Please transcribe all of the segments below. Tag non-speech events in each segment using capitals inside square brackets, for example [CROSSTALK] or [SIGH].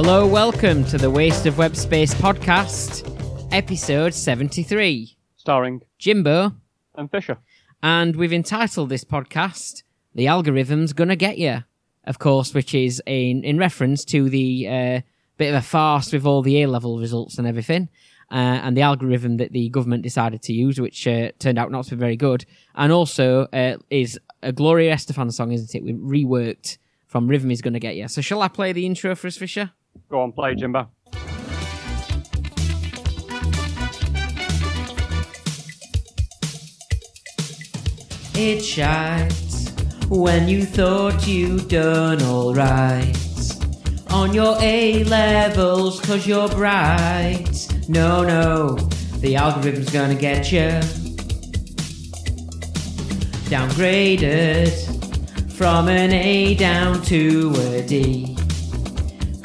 Hello, welcome to the Waste of Web Space podcast, episode 73. starring Jimbo, and Fisher. and we've entitled this podcast, The Algorithm's Gonna Get You, Of course, which is in, in reference to the uh, bit of a farce with all the A level results and everything. Uh, and the algorithm that the government decided to use, which uh, turned out not to be very good, and also uh, is a Gloria Estefan song, isn't it? We reworked from Rhythm is Gonna Get you. So, shall I play the intro for us, Fisher? Go on, play Jimbo. It shines when you thought you'd done alright on your A levels cause you're bright. No, no, the algorithm's gonna get you downgraded from an A down to a D.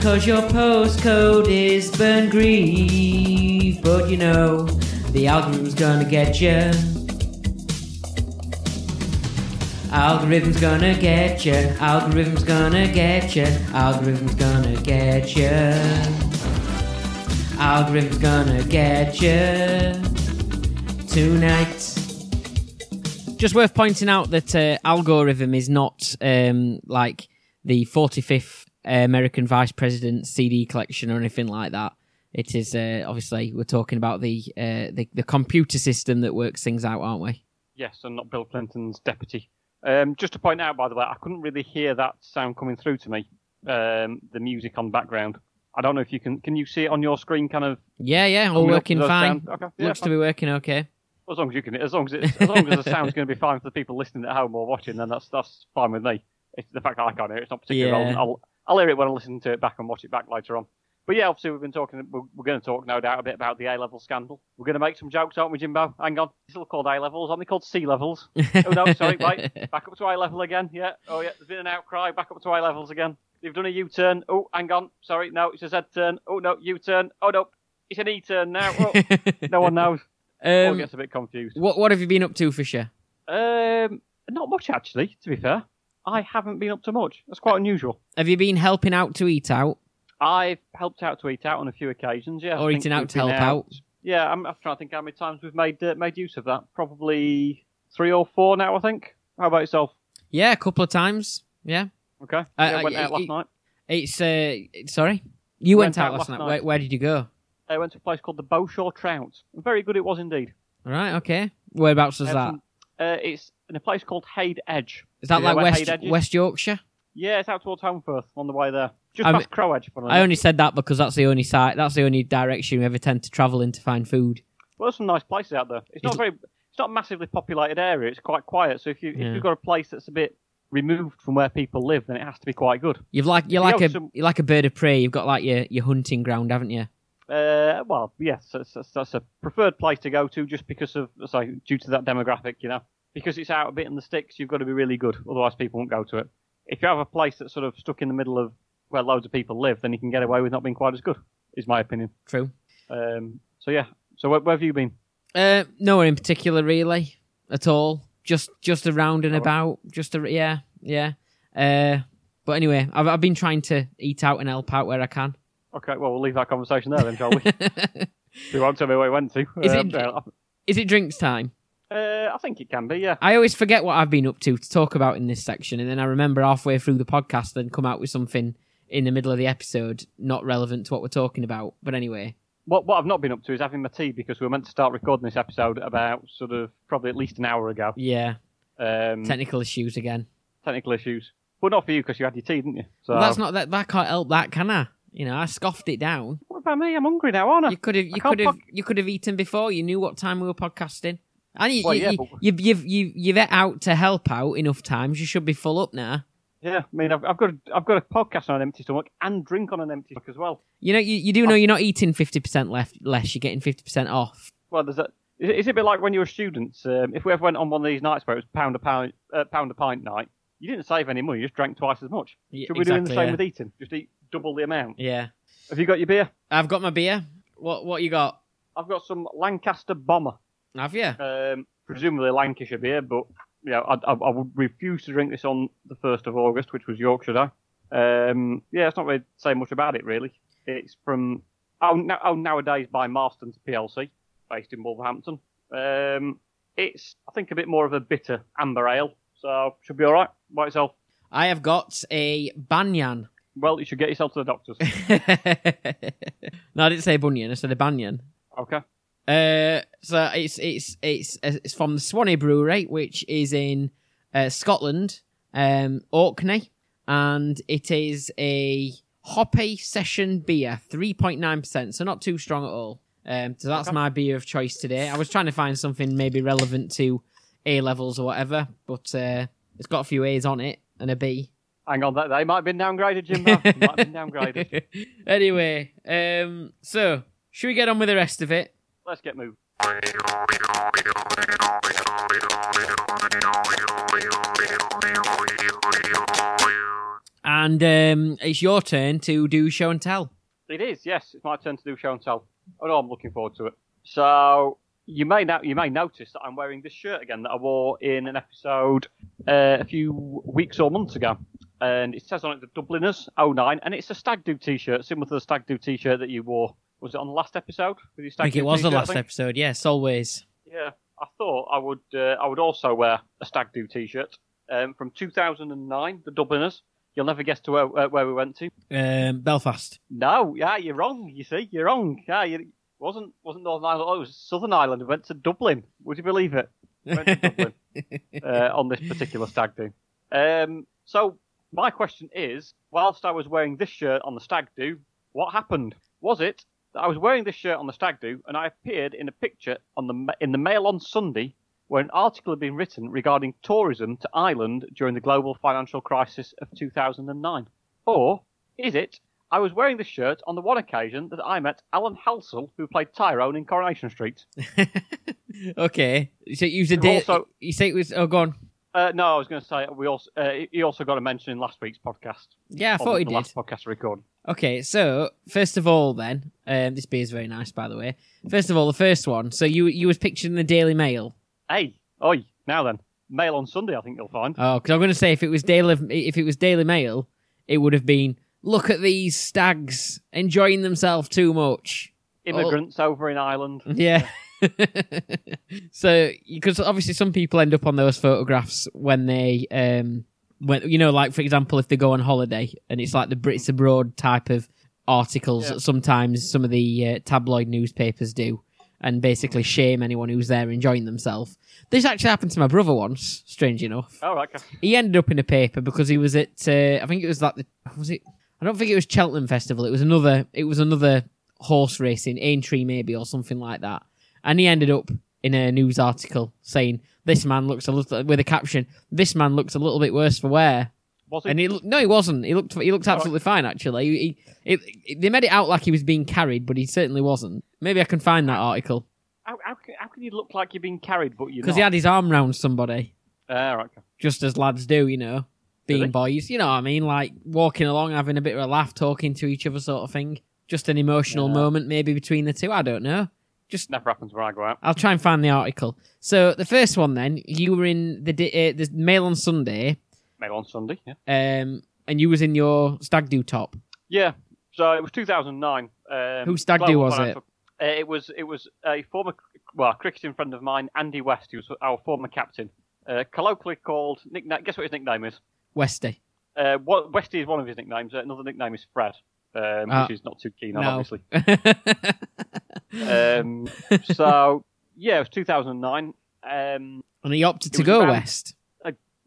Cause your postcode is Burngreave, but you know the algorithm's gonna get you. Algorithm's gonna get you. Algorithm's gonna get you. Algorithm's gonna get you. Algorithm's gonna get ya tonight. Just worth pointing out that uh, algorithm is not um, like the 45th American Vice President CD collection or anything like that. It is uh, obviously we're talking about the, uh, the the computer system that works things out, aren't we? Yes, and not Bill Clinton's deputy. Um, just to point out, by the way, I couldn't really hear that sound coming through to me. Um, the music on background. I don't know if you can. Can you see it on your screen? Kind of. Yeah, yeah, all working fine. sound- Okay. Yeah, Looks to be working okay. As long as you can, as long as it's, as long as the sound's going to be fine for the people listening at home or watching, then that's that's fine with me. It's the fact that I can't hear it, it's not particularly Yeah. relevant. I'll hear it when I listen to it back and watch it back later on. But yeah, obviously we've been talking. We're, we're going to talk, no doubt, a bit about the A level scandal. We're going to make some jokes, aren't we, Jimbo? Hang on, they're still called A levels, aren't they called C levels? oh no, [LAUGHS] sorry, wait, back up to A level again. Yeah, oh yeah, there's been an outcry. Back up to A levels again. They've done a U turn. Oh, hang on, sorry, no, it's a Z turn. Oh no, U turn. Oh no, it's an E turn now. Oh, [LAUGHS] no one knows. All um, gets a bit confused. what what have you been up to, Fisher? Um, not much actually. To be fair, I haven't been up to much. That's quite unusual. Have you been helping out to eat out I've helped out to eat out on a few occasions. Yeah, or eating out to help out? Yeah, I'm, I'm trying to think how many times we've made uh, made use of that. Probably three or four now. I think. How about yourself? Yeah, a couple of times. Yeah, Okay. Uh, yeah, uh, went y- out last night. it's uh, sorry, you went, Went out out last night. night. Where, where did you go? I went to a place called the Beaushore Trout. Very good it was indeed. All right, okay. Whereabouts was Had that? Uh, it's in a place called Hade Edge. Is that know like West West Yorkshire? Yeah, it's out towards Holmfirth on the way there. Just I'm- past Crow Edge. I only said that because that's the only site. That's the only direction we ever tend to travel in to find food. Well, there's some nice places out there. It's not very, it's not a massively populated area. It's quite quiet. So if you Yeah. if you've got a place that's a bit removed from where people live, then it has to be quite good. You've like you're Yeah, like a some- you're like a bird of prey. You've got like your your hunting ground, haven't you? Uh, well, yes, that's, that's, that's a preferred place to go to, just because of sorry, due to that demographic, you know, because it's out a bit in the sticks. You've got to be really good, otherwise people won't go to it. If you have a place that's sort of stuck in the middle of where loads of people live, then you can get away with not being quite as good. Is my opinion. True. Um, so yeah. So where, where have you been? Uh, nowhere in particular, really, at all. Just just around and about. Just a, yeah, yeah. Uh, but anyway, I've I've been trying to eat out and help out where I can. Okay, well we'll leave that conversation there then, shall we? [LAUGHS] you won't tell me where we went to. Is Um, it- Is it drinks time? Uh, I think it can be, yeah. I always forget what I've been up to to talk about in this section, and then I remember halfway through the podcast, then come out with something in the middle of the episode not relevant to what we're talking about. But anyway, What what I've not been up to is having my tea because we were meant to start recording this episode about sort of probably at least an hour ago. yeah, Um, technical issues again. technical issues, but not for you because you had your tea, didn't you? So Well, that's not that. That can't help that, can I? You know, I scoffed it down. What about me? I'm hungry now, aren't I? You could have, you could have, pod- you could have eaten before. You knew what time we were podcasting, and you, Well, you, yeah, you, but- you've, you've, you've, out to help out enough times. You should be full up now. Yeah, I mean, I've, I've got a, I've got a podcast on an empty stomach and drink on an empty stomach as well. You know, you, you do know you're not eating fifty percent left less. You're getting fifty percent off. Well, there's a. Is it, is it a bit like when you were students? Um, if we ever went on one of these nights where it was pound a pound, uh, pound a pint night, you didn't save any money. You just drank twice as much. Y- Should we be doing the same yeah. with eating? Just eat double the amount. Yeah, Have you got your beer? I've got my beer. What what you got? I've got some Lancaster Bomber. Have you? um, presumably Lancashire beer, but know, I, I, I would refuse to drink this on the first of August, which was Yorkshire Day. Um, yeah, it's not really saying much about it really. It's from oh, no, oh nowadays by Marston's PLC, based in Wolverhampton. Um, it's I think a bit more of a bitter amber ale, so should be all right by itself. I have got a banyan. Well, you should get yourself to the doctors. [LAUGHS] no, I didn't say bunyan. I said a banyan. okay. Uh, so it's it's it's it's from the Swannay Brewery, which is in uh, Scotland, um, Orkney, and it is a hoppy session beer, three point nine percent, so not too strong at all. Um, so that's my beer of choice today. I was trying to find something maybe relevant to A levels or whatever, but uh, it's got a few A's on it and a B. Hang on, that they might have been downgraded, Jimbo. They might have been downgraded. [LAUGHS] anyway, um, so should we get on with the rest of it? Let's get moving. And um, it's your turn to do show and tell. It is, yes. It's my turn to do show and tell. Oh no, I'm looking forward to it. So you may now you may notice that I'm wearing this shirt again that I wore in an episode uh, a few weeks or months ago, and it says on it the Dubliners 09, and it's a Stag Do T-shirt, similar to the Stag Do T-shirt that you wore. Was it on the last episode? With your I think it was the last episode. Yes, always. Yeah, I thought I would. Uh, I would also wear a Stag Do T-shirt um, from 2009, the Dubliners. You'll never guess to where, uh, where we went to. Um, Belfast. No, yeah, you're wrong. You see, you're wrong. Yeah, you wasn't wasn't Northern Ireland. Oh, it was Southern Ireland. We went to Dublin. Would you believe it? We went to Dublin [LAUGHS] uh, on this particular stag do. Um, so my question is, whilst I was wearing this shirt on the stag do, what happened? Was it that I was wearing this shirt on the stag do and I appeared in a picture on the in the Mail on Sunday where an article had been written regarding tourism to Ireland during the global financial crisis of 2009? Or is it I was wearing this shirt on the one occasion that I met Alan Halsall, who played Tyrone in Coronation Street? [LAUGHS] okay. So you said day- also- you say it was. Oh, go on. Uh, no, I was going to say we also uh, he also got a mention in last week's podcast. Yeah, I thought the he did. last podcast recording. Okay, so first of all, then um, this beer is very nice, by the way. First of all, the first one. So you you was picturing the Daily Mail. Hey, oi, now then, Mail on Sunday, I think you'll find. Oh, because I'm going to say if it was Daily if it was Daily Mail, it would have been look at these stags enjoying themselves too much. Immigrants over in Ireland. [LAUGHS] Yeah. [LAUGHS] so, because obviously some people end up on those photographs when they, um, when you know, like for example, if they go on holiday and it's like the Brits abroad type of articles Yeah. that sometimes some of the uh, tabloid newspapers do, and basically shame anyone who's there enjoying themselves. This actually happened to my brother once. Strange enough, Oh, right, okay. he ended up in a paper because he was at, uh, I think it was like the, was it? I don't think it was Cheltenham Festival. It was another. It was another horse racing, Aintree maybe or something like that. And he ended up in a news article saying this man looks a little with a caption. This man looks a little bit worse for wear. Was it? And he no, he wasn't. He looked he looked absolutely fine actually. He, he, it, they made it out like he was being carried, but he certainly wasn't. Maybe I can find that article how, how, can, how can you look like you're being carried, but you're because he had his arm round somebody, Ah, right, just as lads do, you know, being boys. You know what I mean? Like walking along, having a bit of a laugh, talking to each other, sort of thing. Just an emotional Yeah. moment, maybe between the two. I don't know. Just Never happens where I go out. I'll try and find the article. So the first one, then you were in the di- uh, the Mail on Sunday, Mail on Sunday, yeah. um, and you was in your stag do top. Yeah, so it was 2009. Um, Whose stag do was it? Uh, it was it was a former well cricketing friend of mine, Andy West, who was our former captain, uh, colloquially called nickname. Guess what his nickname is? Westy. Uh, what, Westy is one of his nicknames. Uh, another nickname is Fred, um, Ah. which he's not too keen on, No. obviously. [LAUGHS] Um, so yeah, it was 2009. Um, and he opted to go around- west.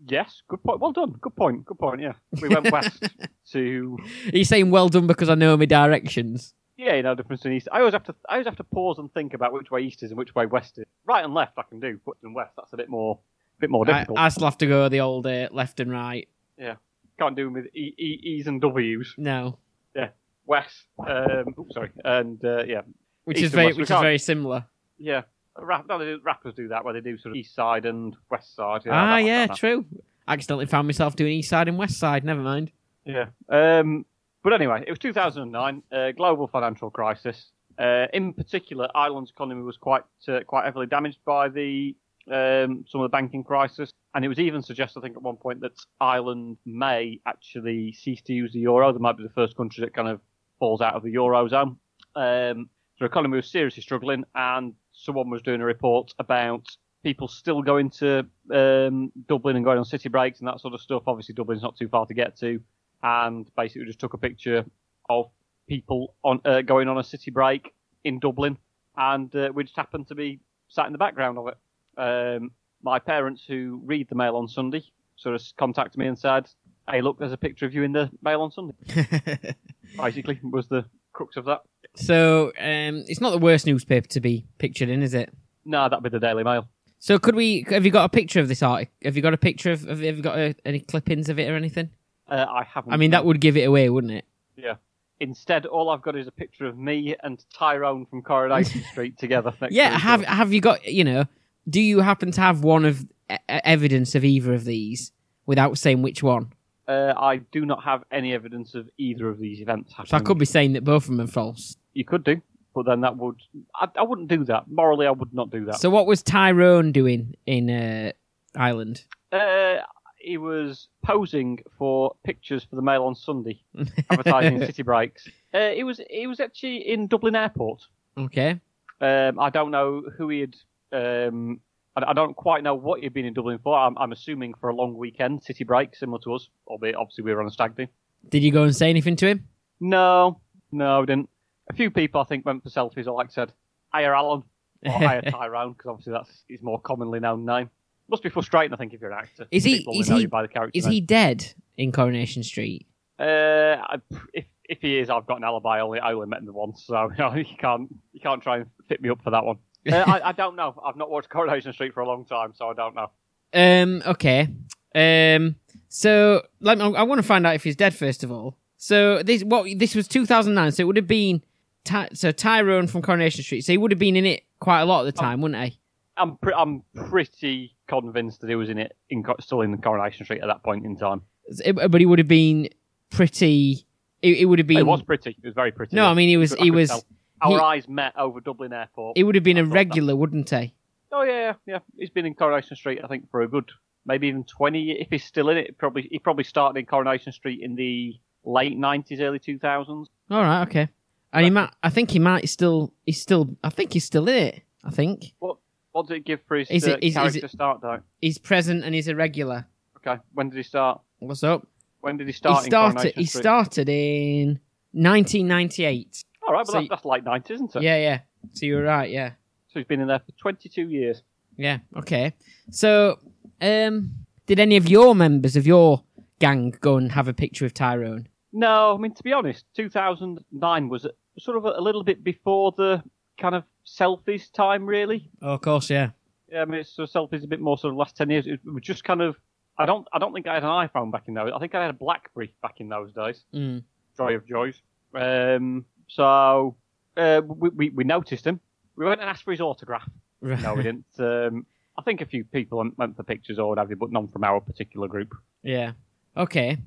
yes, good point. Well done. Good point. Good point. Yeah, we went west [LAUGHS] to He's saying well done because I know my directions. Yeah, you know the difference in east. I always have to I always have to pause and think about which way east is and which way west is. Right and left I can do, but and west that's a bit more bit more I, difficult. I still have to go the old uh, left and right. Yeah, can't do them with e, e, e's and w's. No, Yeah, west, um, oops, sorry, and uh, yeah, which East is very west, we which is very similar. yeah. Rap, no, they do, rappers do that where they do sort of east side and west side. Yeah, ah, that- yeah, that- true. Accidentally found myself doing east side and west side. Never mind. Yeah. Um, but anyway, it was 2009, uh, global financial crisis. Uh, in particular, Ireland's economy was quite uh, quite heavily damaged by the um, some of the banking crisis, and it was even suggested, I think, at one point that Ireland may actually cease to use the euro. They might be the first country that kind of falls out of the eurozone. Um, their economy was seriously struggling, and someone was doing a report about people still going to um, Dublin and going on city breaks and that sort of stuff. Obviously, Dublin's not too far to get to, and basically just took a picture of people on uh, going on a city break in Dublin, and uh, we just happened to be sat in the background of it. Um, my parents, who read the Mail on Sunday, sort of contacted me and said, "Hey, look, there's a picture of you in the Mail on Sunday." [LAUGHS] Basically, was the crux of that. so um, it's not the worst newspaper to be pictured in, is it? No, that'd be the Daily Mail. So could we? Have you got a picture of this article? Have you got a picture of? Have you got uh any clippings of it or anything? Uh, I haven't. I mean, that would give it away, wouldn't it? Yeah. Instead, all I've got is a picture of me and Tyrone from Coronation [LAUGHS] Street together. Yeah. Have. Have you got? You know, do you happen to have one of e- evidence of either of these without saying which one? Uh, I do not have any evidence of either of these events happening. So I could be saying that both of them are false. You could do, but then that would. I, I wouldn't do that. Morally, I would not do that. So what was Tyrone doing in uh, Ireland? Uh, he was posing for pictures for the Mail on Sunday, [LAUGHS] advertising city breaks. Uh, he was he was actually in Dublin Airport. Okay. Um, I don't know who he had. Um, I, I don't quite know what you've been in Dublin for. I'm, I'm assuming for a long weekend, city break, similar to us. Albeit, obviously, we were on a stag do. Did you go and say anything to him? No, no, we didn't. A few people, I think, went for selfies. Or like I said, hire Alan or [LAUGHS] hire Tyrone, because obviously that's his more commonly known name. Must be frustrating, I think, if you're an actor. Is he- People is he- by the character Is name. he dead in Coronation Street? Uh, I, if if he is, I've got an alibi. I only I only met him once, so you, [LAUGHS] know, you can't you can't try and fit me up for that one. Uh, I, I [LAUGHS] don't know. I've not watched Coronation Street for a long time, so I don't know. Um. Okay. Um. So, like, I, I want to find out if he's dead first of all. So this what this was 2009. So it would have been Ty, so Tyrone from Coronation Street. So he would have been in it quite a lot of the time, wouldn't he? I'm pre- I'm pretty convinced that he was in it, in, still in Coronation Street at that point in time. It- but he would have been pretty. It, it would have been. it was pretty. It was very pretty. No, I mean he was. I He was. tell. Our he- eyes met over Dublin Airport. It would have been I a thought that. regular, wouldn't he? Oh yeah, yeah. He's been in Coronation Street, I think, for a good maybe even twenty. If he's still in it, probably he probably started in Coronation Street in the late nineties, early two thousands. All right. Okay. And he might. I think he might still. He's still. I think he's still in it. I think What what did it give for his Is uh, it- is- is character it- start though? he's present and he's a regular. Okay, when did he start? What's up? When did he start? he started. He started in 1998. All right, but so that's, that's late nineties, isn't it? Yeah, yeah. So you were right. Yeah, So he's been in there for twenty-two years. yeah. Okay. So, um, did any of your members of your gang go and have a picture of Tyrone? No, I mean to be honest, two thousand nine was sort of a, little bit before the kind of selfies time, really. Oh, of course. Yeah. Yeah, I mean, it's selfies a bit more sort of last ten years. It was just kind of. I don't. I don't think I had an iPhone back in those. I think I had a BlackBerry back in those days. Mm. Joy of joys. Um, so uh, we, we we noticed him. We went and asked for his autograph. Right. No, we didn't. Um, I think a few people went- for pictures or what have you, but none from our particular group. Yeah. Okay.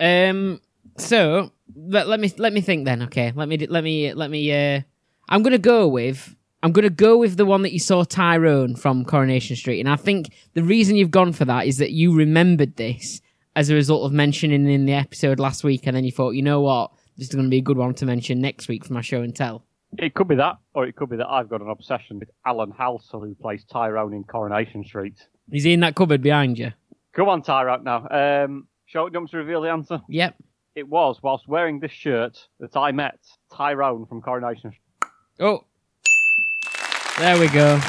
Um. So let, let me let me think then. Okay. Let me let me let me. Uh, I'm gonna go with. I'm gonna go with the one that you saw Tyrone from Coronation Street, and I think the reason you've gone for that is that you remembered this as a result of mentioning in the episode last week, and then you thought, you know what, this is going to be a good one to mention next week for my show and tell. It could be that, or it could be that I've got an obsession with Alan Halsall, who plays Tyrone in Coronation Street. Is he in that cupboard behind you? Come on, Tyrone, now. Um, do you to reveal the answer? Yep. It was whilst wearing this shirt that I met Tyrone from Coronation Street. Oh. There we go.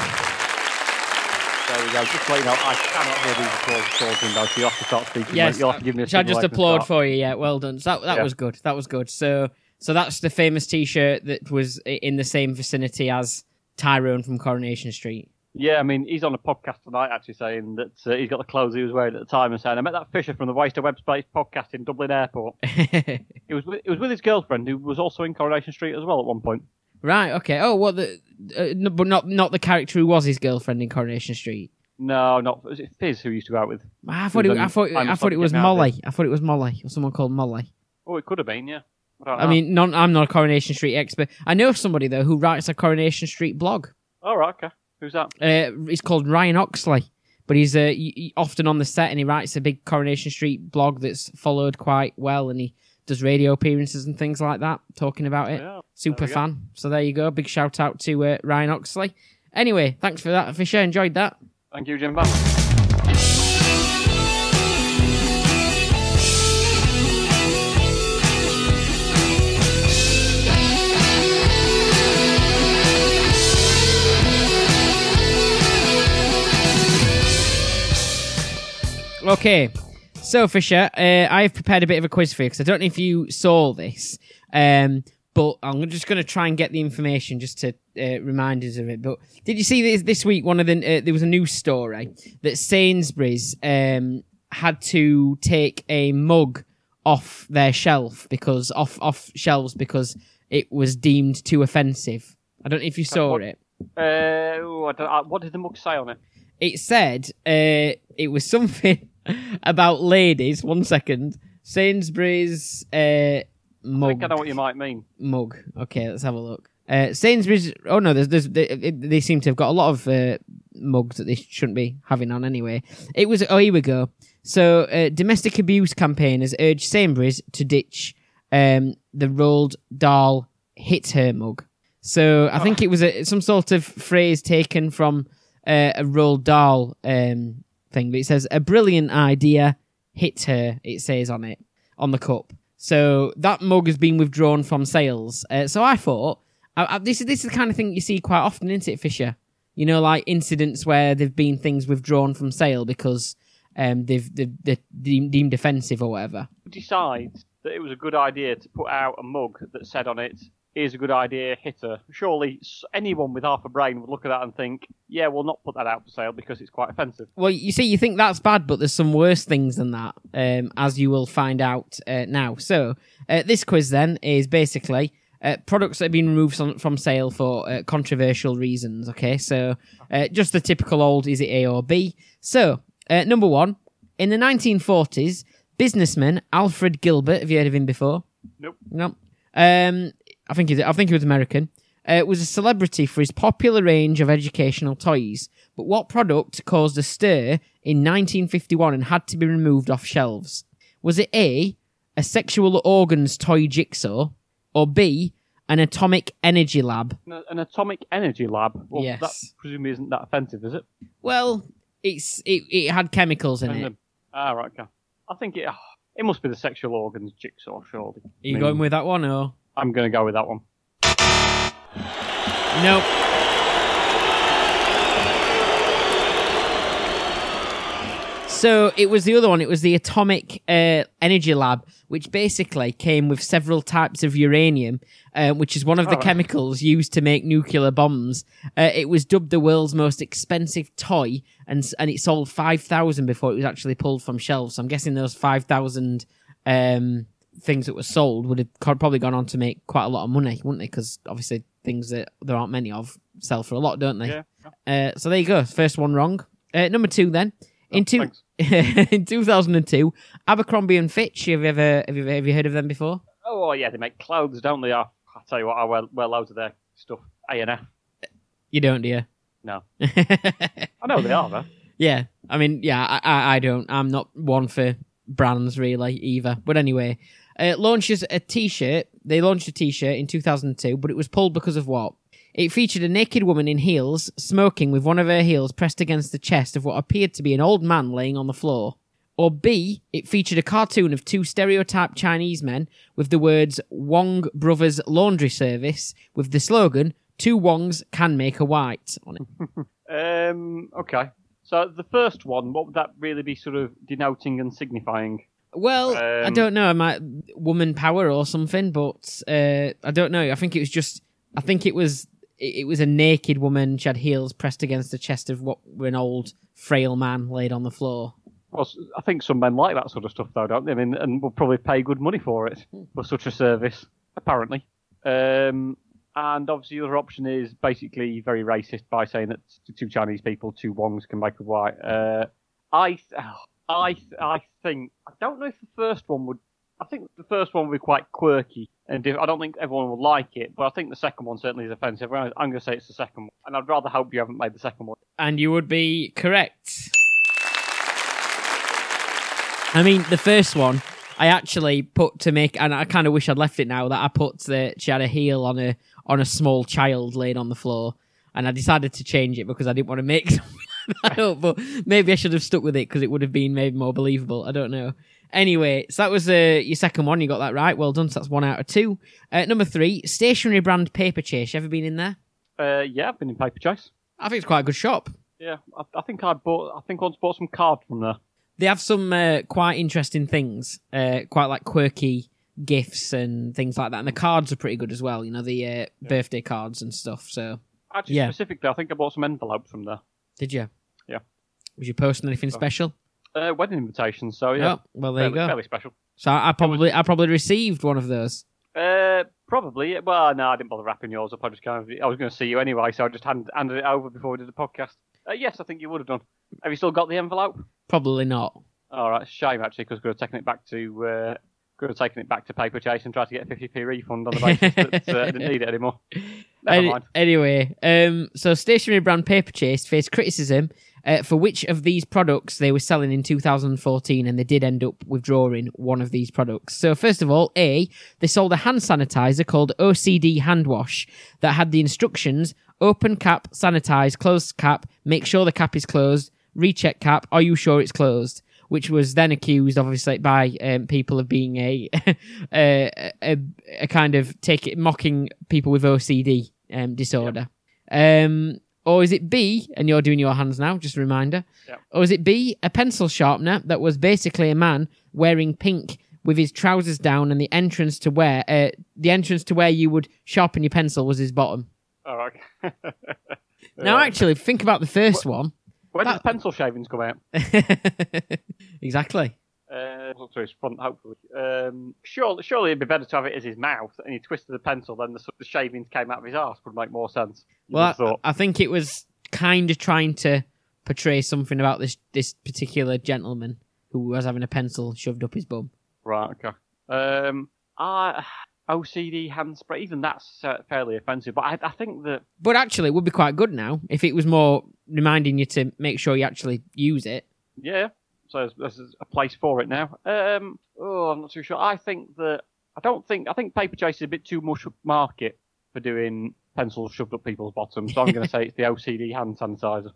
There we go. Just let you know, I cannot hear these applause so you'll have to start speaking. Yes. mate. You'll have to give me a Shall I just applaud for you? Yeah, well done. So that that Yeah. was good. That was good. So so that's the famous T-shirt that was in the same vicinity as Tyrone from Coronation Street. Yeah, I mean, he's on a podcast tonight actually saying that uh, he's got the clothes he was wearing at the time and saying, I met that Fisher from the Waste of Web Space podcast in Dublin Airport. [LAUGHS] It was with, it was with his girlfriend who was also in Coronation Street as well at one point. Right. Okay. Oh, what the? Uh, no, but not not the character who was his girlfriend in Coronation Street. No, not was it Fizz who used to go out with? I thought it. was I thought. I'm I thought it was Get Out of Molly. I thought it was Molly or someone called Molly. Oh, it could have been, yeah. I, don't I know. mean, non, I'm not a Coronation Street expert. I know somebody though who writes a Coronation Street blog. all right, okay. Who's that? Uh, he's called Ryan Oxley, but he's uh, y- y- often on the set and he writes a big Coronation Street blog that's followed quite well, and he does radio appearances and things like that, talking about it. Yeah. Super we go. fan. So there you go. Big shout out to uh, Ryan Oxley. Anyway, thanks for that, Fisher. Enjoyed that. Thank you, Jimbo. Okay, so Fisher, uh, I have prepared a bit of a quiz for you because I don't know if you saw this, um, but I'm just going to try and get the information just to uh, remind us of it. But did you see this this week? One of the uh, there was a news story that Sainsbury's um, had to take a mug off their shelf because off off shelves because it was deemed too offensive. I don't know if you saw what- it. Uh, ooh, I don't, uh, what did the mug say on it? it said uh, it was something [LAUGHS] about ladies. One second, Sainsbury's uh, I mug. think I know what you might mean. Mug. Okay, let's have a look. Uh, Sainsbury's. Oh no, there's, there's they, they seem to have got a lot of uh, mugs that they shouldn't be having on anyway. It was. Oh, here we go. So, uh, domestic abuse campaigners urged Sainsbury's to ditch um, the Roald Dahl hit her mug. So I think it was a, some sort of phrase taken from uh, a Roald Dahl um, thing, but it says a brilliant idea hit her. It says on it on the cup. So that mug has been withdrawn from sales. Uh, so I thought I, I, this is this is the kind of thing you see quite often, isn't it, Fisher? You know, like incidents where there've been things withdrawn from sale because um, they've, they've they're deemed, offensive or whatever. Decide that it was a good idea to put out a mug that said on it, "Here's a good idea, hit her." Surely anyone with half a brain would look at that and think, "Yeah, we'll not put that out for sale because it's quite offensive." Well, you see, you think that's bad, but there's some worse things than that, um, as you will find out uh, now. So, uh, this quiz then is basically uh, products that have been removed from, from sale for uh, controversial reasons. Okay, so uh, just the typical old is it A or B? So, uh, number one, in the 1940s, businessman Alfred Gilbert, have you heard of him before? Nope. No. Um, I think he's, I think he was American. Uh, was a celebrity for his popular range of educational toys. But what product caused a stir in 1951 and had to be removed off shelves? Was it A, a sexual organs toy jigsaw, or B, an atomic energy lab? An, an atomic energy lab. Well, Yes. that presumably isn't that offensive, is it? Well, it's it, it had chemicals in And it. ah, right. Okay. I think it. It must be the sexual organs jigsaw, surely. Are you I mean, going with that one or I'm going to go with that one. nope? So it was the other one. It was the atomic uh, energy lab, which basically came with several types of uranium, uh, which is one of the Oh, chemicals used to make nuclear bombs. Uh, it was dubbed the world's most expensive toy, and and it sold five thousand before it was actually pulled from shelves. So I'm guessing those five thousand um, things that were sold would have probably gone on to make quite a lot of money, wouldn't they? Because obviously things that there aren't many of sell for a lot, don't they? Yeah. Uh, so there you go. First one wrong. Uh, number two then. In Oh, two, [LAUGHS] in 2002, Abercrombie and Fitch. Have you ever have you, have you heard of them before? Oh, yeah, they make clothes, don't they? I, I tell you what, I wear, wear loads of their stuff. A and F. You don't, do you? No, [LAUGHS] I know they are though. yeah, I mean, yeah, I, I, I don't. I'm not one for brands really either. But anyway, uh, launches a T-shirt. They launched a T-shirt in 2002, but it was pulled because of what? It featured a naked woman in heels, smoking with one of her heels pressed against the chest of what appeared to be an old man laying on the floor. Or B, it featured a cartoon of two stereotyped Chinese men with the words Wong Brothers Laundry Service with the slogan, Two Wongs can make a white on it. [LAUGHS] Um, okay. So the first one, what would that really be sort of denoting and signifying? Well, I Um, don't know. I might woman power or something, but uh, I don't know. I think it was just. I think it was. It was a naked woman. She had heels pressed against the chest of what were an old, frail man laid on the floor. Well, I think some men like that sort of stuff, though, don't they? I mean, and will probably pay good money for it for such a service, apparently. Um, and obviously, the other option is basically very racist by saying that two Chinese people, two Wongs, can make a white. Uh, I, th- I, I think I don't know if the first one would. I think the first one would be quite quirky, And I don't think everyone will like it, but I think the second one certainly is offensive. I'm going to say it's the second one, and I'd rather hope you haven't made the second one. And you would be correct. I mean, the first one, I actually put to make, and I kind of wish I'd left it now. That I put that she had a heel on a on a small child laying on the floor, and I decided to change it because I didn't want to make [LAUGHS] [LAUGHS] that up. But maybe I should have stuck with it because it would have been maybe more believable. I don't know. Anyway, so that was uh, your second one. You got that right. Well done. So that's one out of two. Uh, number three, stationary brand Paperchase. You ever been in there? Uh, yeah, I've been in Paperchase. I think it's quite a good shop. Yeah, I, I think I bought. I think I once bought some cards from there. They have some uh, quite interesting things, uh, quite like quirky gifts and things like that. And the cards are pretty good as well. You know, the uh, birthday cards and stuff. So, Actually, Yeah. specifically, I think I bought some envelopes from there. Did you? Yeah. Was you posting anything Oh. special? Uh, wedding invitations. So yeah, Oh, well, there you go. fairly special. So I, probably, I probably received one of those. Uh, probably. Well, no, I didn't bother wrapping yours up. I just kind of, I was going to see you anyway, so I just hand, handed it over before we did the podcast. Uh, yes, I think you would have done. Have you still got the envelope? Probably not. All right, shame actually, because we could have taken it back to, uh, could have taken it back to Paperchase and tried to get a 50p refund on the basis that uh, I didn't need it anymore. [LAUGHS] Never mind. Anyway, um, so stationary brand Paperchase faced criticism uh, for which of these products they were selling in 2014, and they did end up withdrawing one of these products. So first of all, A, they sold a hand sanitizer called OCD Hand Wash that had the instructions: open cap, sanitize, close cap, make sure the cap is closed, recheck cap. Are you sure it's closed? Which was then accused, obviously, by um, people of being a, [LAUGHS] a, a a kind of take it mocking people with OCD um, disorder. Um, or is it B? And you're doing your hands now, just a reminder. Yep. Or is it B? A pencil sharpener that was basically a man wearing pink with his trousers down, and the entrance to where uh, the entrance to where you would sharpen your pencil was his bottom. All right. [LAUGHS] Now, actually, think about the first one. When that- does pencil shavings come out? [LAUGHS] exactly. Uh, to his front, hopefully. Um, surely, surely it'd be better to have it as his mouth, and he twisted the pencil, then the, the shavings came out of his arse would make more sense. Well, would have thought. I, I think it was kind of trying to portray something about this this particular gentleman who was having a pencil shoved up his bum. Right, okay. Um, I, OCD hand spray, even that's uh, fairly offensive, but I, I think that But actually, it would be quite good now if it was more reminding you to make sure you actually use it. Yeah, so there's, there's a place for it now. Um, oh, I'm not too sure. I think that I don't think I think Paperchase is a bit too much market for doing pencils shoved up people's bottoms. So I'm going [LAUGHS] to say it's the OCD hand sanitizer.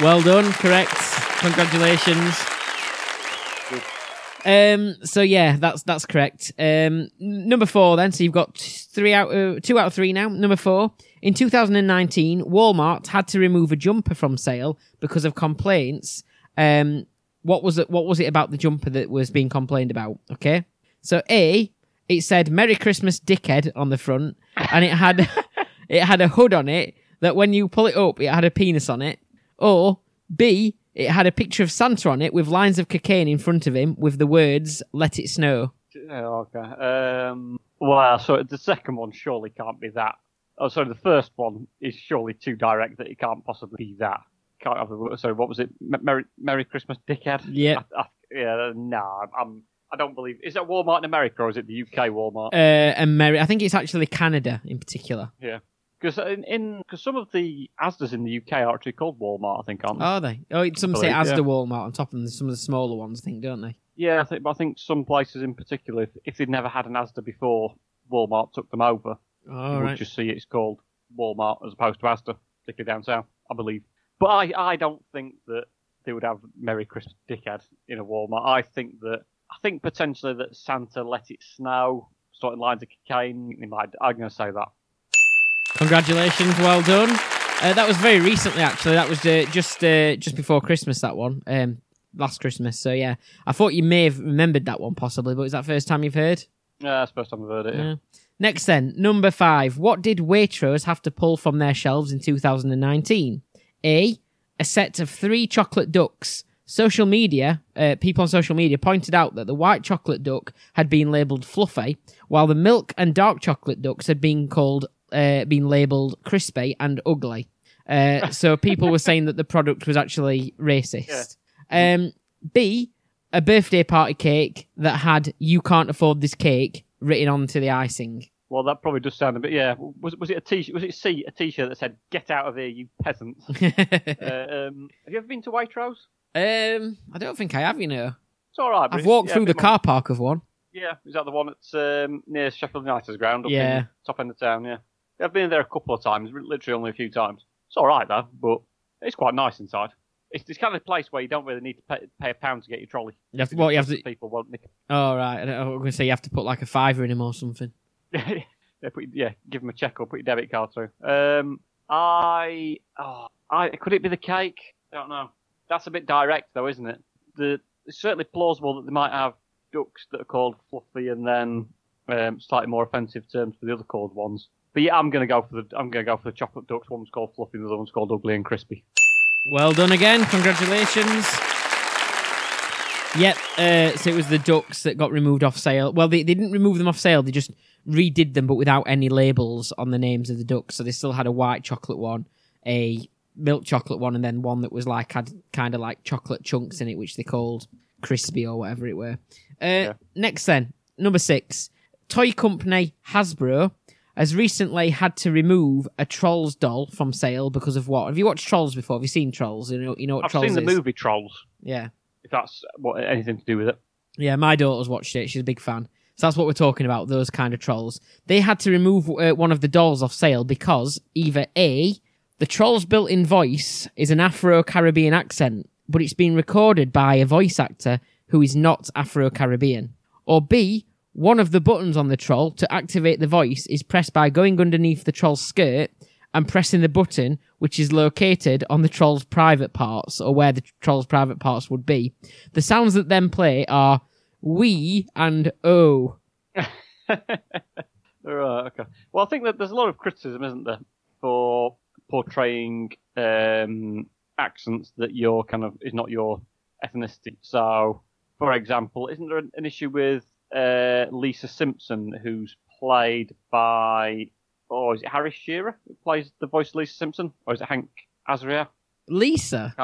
Well done, correct. Congratulations. Um. So yeah, that's that's correct. Um. Number four, then. So you've got three out, uh, two out of three now. Number four. In 2019, Walmart had to remove a jumper from sale because of complaints. Um. What was it? What was it about the jumper that was being complained about? Okay. So A, it said "Merry Christmas, dickhead" on the front, and it had [LAUGHS] it had a hood on it that when you pull it up, it had a penis on it. Or B, it had a picture of Santa on it with lines of cocaine in front of him with the words "Let it snow." Yeah, okay. Um, well, so the second one surely can't be that. Oh, sorry, the first one is surely too direct that it can't possibly be that. Can't have the, sorry, what was it? Merry, Merry Christmas, dickhead. Yeah. I, I, yeah, no, I'm. I don't believe. Is that Walmart in America or is it the UK Walmart? Uh, and Mary, I think it's actually Canada in particular. Because in, in because some of the Asda's in the UK are actually called Walmart, I think, aren't they? Are they? Oh, some say Asda yeah. Walmart on top of them. Some of the smaller ones, I think, don't they? yeah, I think, but I think some places in particular, if, if they'd never had an Asda before, Walmart took them over. All you would just see it's called Walmart as opposed to Asda, particularly down south, I believe. But I, I don't think that they would have Merry Christmas Dickhead in a Walmart. I think that I think potentially that Santa let it snow, starting lines of cocaine. He might, I'm going to say that. Congratulations, well done. Uh, that was very recently, actually. That was uh, just uh, just before Christmas. That one, um, last Christmas. So yeah, I thought you may have remembered that one possibly, but is that first time you've heard? Yeah, that's first time I've heard it. Yeah. Yeah. Next, then, number five. What did Waitrose have to pull from their shelves in 2019? A. A set of three chocolate ducks. Social media, uh, people on social media pointed out that the white chocolate duck had been labelled fluffy, while the milk and dark chocolate ducks had been called, uh, been labelled crispy and ugly. Uh, so people were saying that the product was actually racist. Um, B, a birthday party cake that had "You can't afford this cake" written onto the icing. Well, that probably does sound a bit. Yeah. Was was it a t was it C a t-shirt that said "Get out of here, you peasants"? [LAUGHS] uh, um, have you ever been to Waitrose? um, I don't think I have. You know, It's all right. I've walked yeah, through the more- car park of one. Yeah, is that the one that's um, near Sheffield United's ground? Up Yeah. in top end of town. Yeah. I've been there a couple of times. Literally only a few times. It's all right though, but it's quite nice inside. It's this kind of place where you don't really need to pay, pay a pound to get your trolley. You have to, what you have to. People won't nick. Oh right, I was going to say you have to put like a fiver in him or something. [LAUGHS] yeah, put, yeah, give them a check or put your debit card through. Um, I, oh, I could it be the cake? I don't know. That's a bit direct though, isn't it? The it's certainly plausible that they might have ducks that are called fluffy and then um, slightly more offensive terms for the other called ones. But yeah, I'm gonna go for the I'm gonna go for the chocolate ducks. One's called fluffy, the other one's called ugly and crispy. Well done again. Congratulations. Yep. Uh, so it was the ducks that got removed off sale. Well, they, they didn't remove them off sale. They just redid them, but without any labels on the names of the ducks. So they still had a white chocolate one, a milk chocolate one, and then one that was like had kind of like chocolate chunks in it, which they called crispy or whatever it were. Uh, Next, then number six, toy company Hasbro has recently had to remove a Trolls doll from sale because of what? Have you watched Trolls before? Have you seen Trolls? You know, you know what I've Trolls seen the is? movie Trolls. Yeah, If that's what anything to do with it. yeah. My daughter's watched it. She's a big fan. So that's what we're talking about. Those kind of trolls. They had to remove uh, one of the dolls off sale because either a the troll's built-in voice is an Afro-Caribbean accent, but it's been recorded by a voice actor who is not Afro-Caribbean, or b one of the buttons on the troll to activate the voice is pressed by going underneath the troll's skirt and pressing the button, which is located on the troll's private parts or where the troll's private parts would be. The sounds that then play are we and oh. [LAUGHS] Right, okay. Well, I think that there's a lot of criticism, isn't there, for portraying um, accents that your kind of is not your ethnicity. So, for example, isn't there an, an issue with uh, Lisa Simpson, who's played by, oh, is it Harry Shearer who plays the voice of Lisa Simpson, or is it Hank Azaria? Lisa.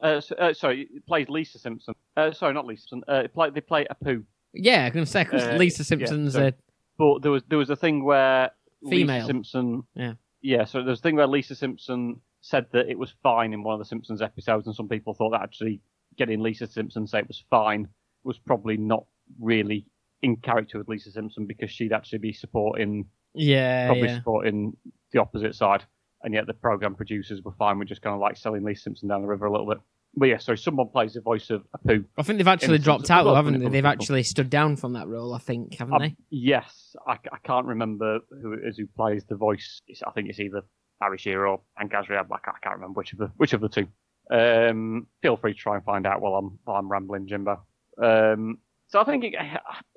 Uh, so, uh, sorry, it plays Lisa Simpson. Uh, sorry, not Lisa Simpson. Uh, it play, they play Apu. Yeah, I'm gonna say Uh, Lisa yeah, Simpson's so- a But there was there was a thing where Female. Lisa Simpson. Yeah. Yeah. So there's a thing where Lisa Simpson said that it was fine in one of the Simpsons episodes, and some people thought that actually getting Lisa Simpson to say it was fine was probably not really in character with Lisa Simpson because she'd actually be supporting yeah, probably yeah. supporting the opposite side, and yet the program producers were fine with just kind of like selling Lisa Simpson down the river a little bit. But yeah, sorry, someone plays the voice of Apu. I think they've actually dropped out, though, haven't they? They've actually stood down from that role, I think, haven't Um, they? Yes, I, I can't remember who it is who plays the voice. It's, I think it's either Harry Shearer or Hank. I can't, I can't remember which of the which of the two. Um, feel free to try and find out while I'm while I'm rambling, Jimbo. Um, so I think it,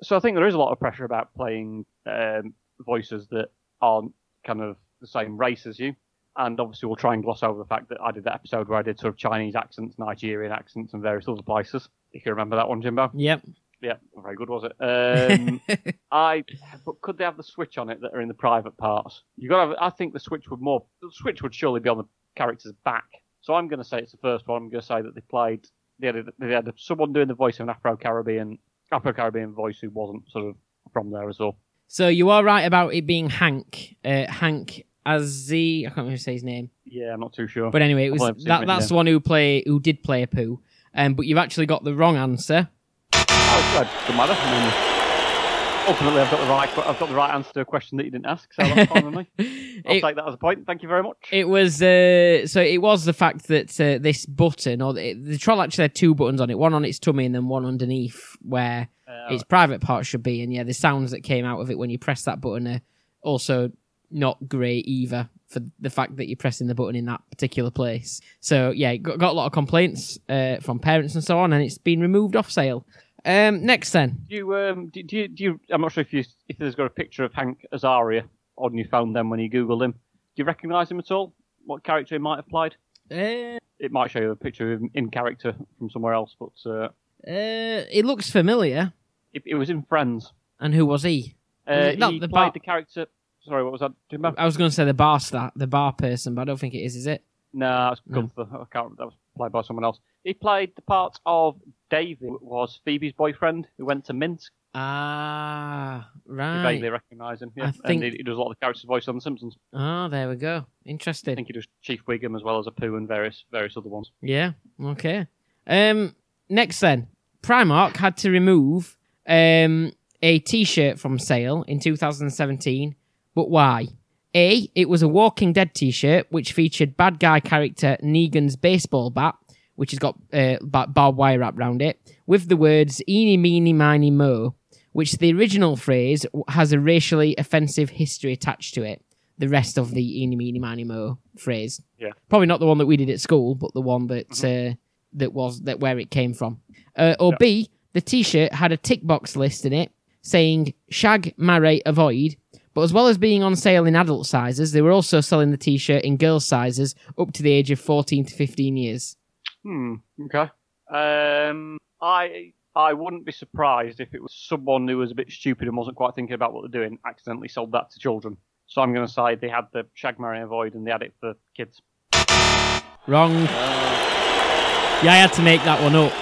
so. I think there is a lot of pressure about playing um, voices that aren't kind of the same race as you. And obviously, we'll try and gloss over the fact that I did that episode where I did sort of Chinese accents, Nigerian accents, and various other places. If you remember that one, Jimbo. Yep. Yeah, very good, was it? Um, [LAUGHS] I but could they have the switch on it that are in the private parts? You got. to have I think the switch would more. The switch would surely be on the character's back. So I'm going to say it's the first one. I'm going to say that they played. They had, a, they had someone doing the voice of an Afro Caribbean Afro Caribbean voice who wasn't sort of from there as well. so you are right about it being Hank. Uh, Hank Azzi. I can't remember say his name. Yeah, I'm not too sure. But anyway, it was Well, I've seen that, that's the one who play who did play Apu. Um, but you've actually got the wrong answer. oh, good. Doesn't matter. Ultimately, I've got the right. I've got the right answer to a question that you didn't ask. So that's fine with me. [LAUGHS] I'll It- take that as a point. Thank you very much. It was uh, so it was the fact that uh, this button or the, the troll actually had two buttons on it, one on its tummy and then one underneath where Uh, its private part should be. And yeah, the sounds that came out of it when you press that button are also not great either for the fact that you're pressing the button in that particular place. So yeah, it got, got a lot of complaints uh, from parents and so on, and it's been removed off sale. Um, next then, Do you, um, do, do you, do you, I'm not sure if you, if there's got a picture of Hank Azaria on your phone then when you Google him. Do you recognise him at all? What character he might have played? uh, It might show you a picture of him in character from somewhere else, but uh, uh, it looks familiar. it, it was in Friends. And who was he? Uh, Was not he the played bar- the character. Sorry, what was that? Do you remember? I was going to say the bar star, the bar person, but I don't think it is. Is it? No, that was No. I can't. That was played by someone else. He played the part of David, who was Phoebe's boyfriend who went to Minsk. Ah, right. You vaguely recognise him. Yeah, I think- and he, he does a lot of the characters' voice on The Simpsons. Oh, there we go. Interesting. I think he does Chief Wiggum as well as Apu and various various other ones. Yeah. Okay. Um. Next, then, Primark had to remove um a T-shirt from sale in 2017. But why? A. It was a Walking Dead T-shirt which featured bad guy character Negan's baseball bat, which has got uh, barbed wire wrapped around it, with the words "Eeny, meeny, miny, mo," which the original phrase has a racially offensive history attached to it. The rest of the "Eeny, meeny, miny, mo" phrase. Yeah. Probably not the one that we did at school, but the one that uh, that was that where it came from. Uh, or Yeah. B, the T-shirt had a tick box list in it saying "shag, marry, avoid." But as well as being on sale in adult sizes, they were also selling the T-shirt in girls' sizes up to the age of fourteen to fifteen years. Hmm. Okay. Um. I I wouldn't be surprised if it was someone who was a bit stupid and wasn't quite thinking about what they're doing, accidentally sold that to children. So I'm going to say they had the Shag, Marry, Avoid, and they had it for kids. Wrong. Yeah, I had to make that one up.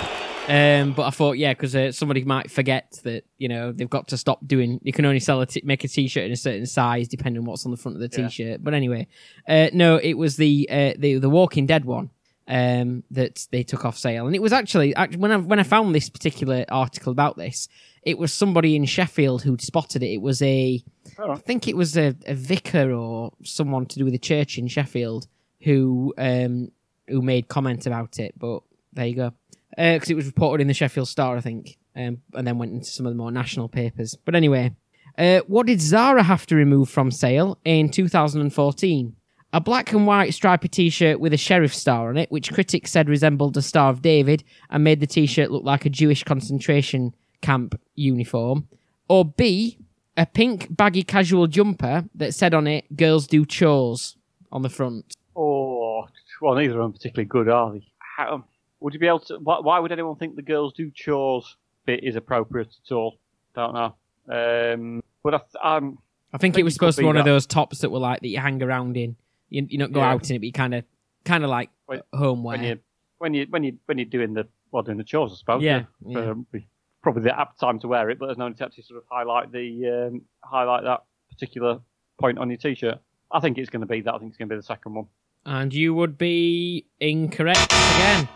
Um, but I thought, yeah, because uh, somebody might forget that you know they've got to stop doing. You can only sell a t- make a t-shirt in a certain size depending on what's on the front of the t-shirt. But anyway, uh, no, it was the uh, the the Walking Dead one um, that they took off sale, and it was actually, actually when I when I found this particular article about this, it was somebody in Sheffield who'd spotted it. It was a I Alright. think it was a, a vicar or someone to do with the church in Sheffield who um, who made comment about it. But there you go, because it was reported in the Sheffield Star, I think, um, and then went into some of the more national papers. But anyway, uh, what did Zara have to remove from sale in 2014? A black and white stripy T-shirt with a sheriff star on it, which critics said resembled the Star of David and made the T-shirt look like a Jewish concentration camp uniform. Or B, a pink baggy casual jumper that said on it "Girls do chores" on the front. Oh, well, neither of them particularly good, are they? How, would you be able to? Why, why would anyone think the girls do chores bit is appropriate at all? Don't know. Um, but I, th- I'm I think think it was supposed to be be one of those tops that were like that you hang around in. You, you don't go Yeah. out in it, but you kind of, kind of like When- home wear. when you when you when you when you're doing the well doing the chores, I suppose. Yeah, For- yeah. be- probably the apt time to wear it, but there's no need to actually sort of highlight the um, highlight that particular point on your t-shirt. I think it's going to be that. I think it's going to be the second one. And you would be incorrect again.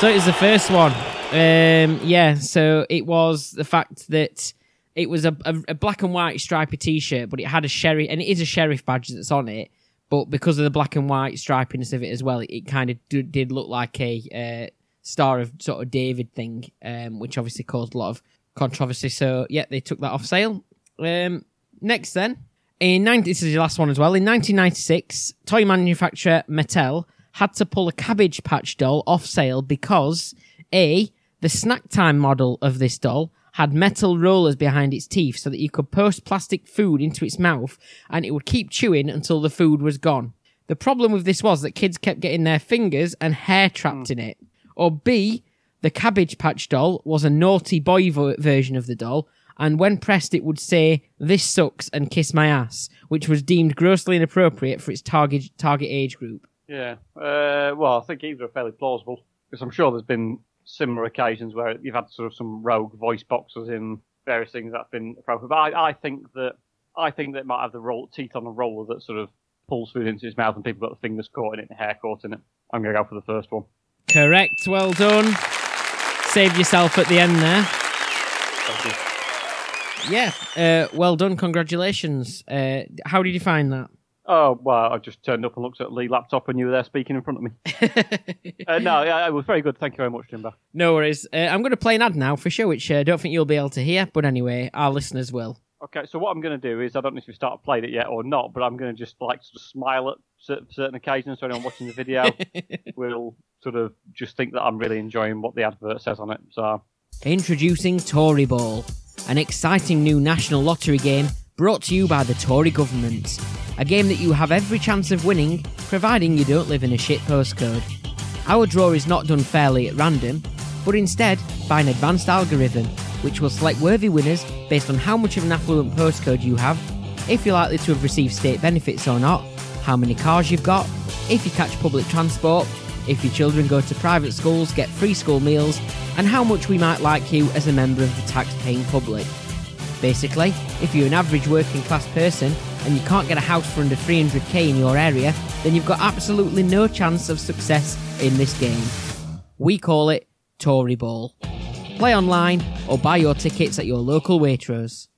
So it was the first one. Um, yeah, so it was the fact that it was a, a, a black and white stripy t-shirt, but it had a sheriff, and it is a sheriff badge that's on it. But because of the black and white stripiness of it as well, it, it kind of d- did look like a uh, Star of sort of David thing, um, which obviously caused a lot of controversy. So yeah, they took that off sale. Um, next then, in 90, this is the last one as well. In 1996, toy manufacturer Mattel had to pull a Cabbage Patch doll off sale because a the snack time model of this doll had metal rollers behind its teeth so that you could post plastic food into its mouth and it would keep chewing until the food was gone. The problem with this was that kids kept getting their fingers and hair trapped in it. Or B, the Cabbage Patch doll was a naughty boy vo- version of the doll, and when pressed, it would say, This sucks and kiss my ass, which was deemed grossly inappropriate for its target, target age group. Yeah. Uh, well, I think either are fairly plausible because I'm sure there's been similar occasions where you've had sort of some rogue voice boxes in various things that's been appropriate. But I, I think that I think that it might have the roll, teeth on a roller that sort of pulls food into his mouth and people got the fingers caught in it and hair caught in it. I'm going to go for the first one. Correct, well done. Saved yourself at the end there. Thank you. Yeah, uh, well done, congratulations. Uh, how did you find that? Oh well, I just turned up and looked at Lee laptop and you were there speaking in front of me. [LAUGHS] Uh, no, yeah, it was very good. Thank you very much, Jimbo. no worries. Uh, I'm going to play an ad now for sure, which I uh, don't think you'll be able to hear, but anyway, our listeners will. Okay, so what I'm going to do is I don't know if you started playing it yet or not, but I'm going to just like sort of smile at certain, certain occasions. So anyone watching the video [LAUGHS] will sort of just think that I'm really enjoying what the advert says on it. So Introducing Tory Ball, an exciting new national lottery game brought to you by the Tory government. A game that you have every chance of winning, providing you don't live in a shit postcode. Our draw is not done fairly at random, but instead by an advanced algorithm, which will select worthy winners based on how much of an affluent postcode you have, if you're likely to have received state benefits or not, how many cars you've got, if you catch public transport, if your children go to private schools, get free school meals, and how much we might like you as a member of the tax paying public. Basically, if you're an average working class person and you can't get a house for under 300k in your area, then you've got absolutely no chance of success in this game. We call it Tory Ball. Play online or buy your tickets at your local Waitrose.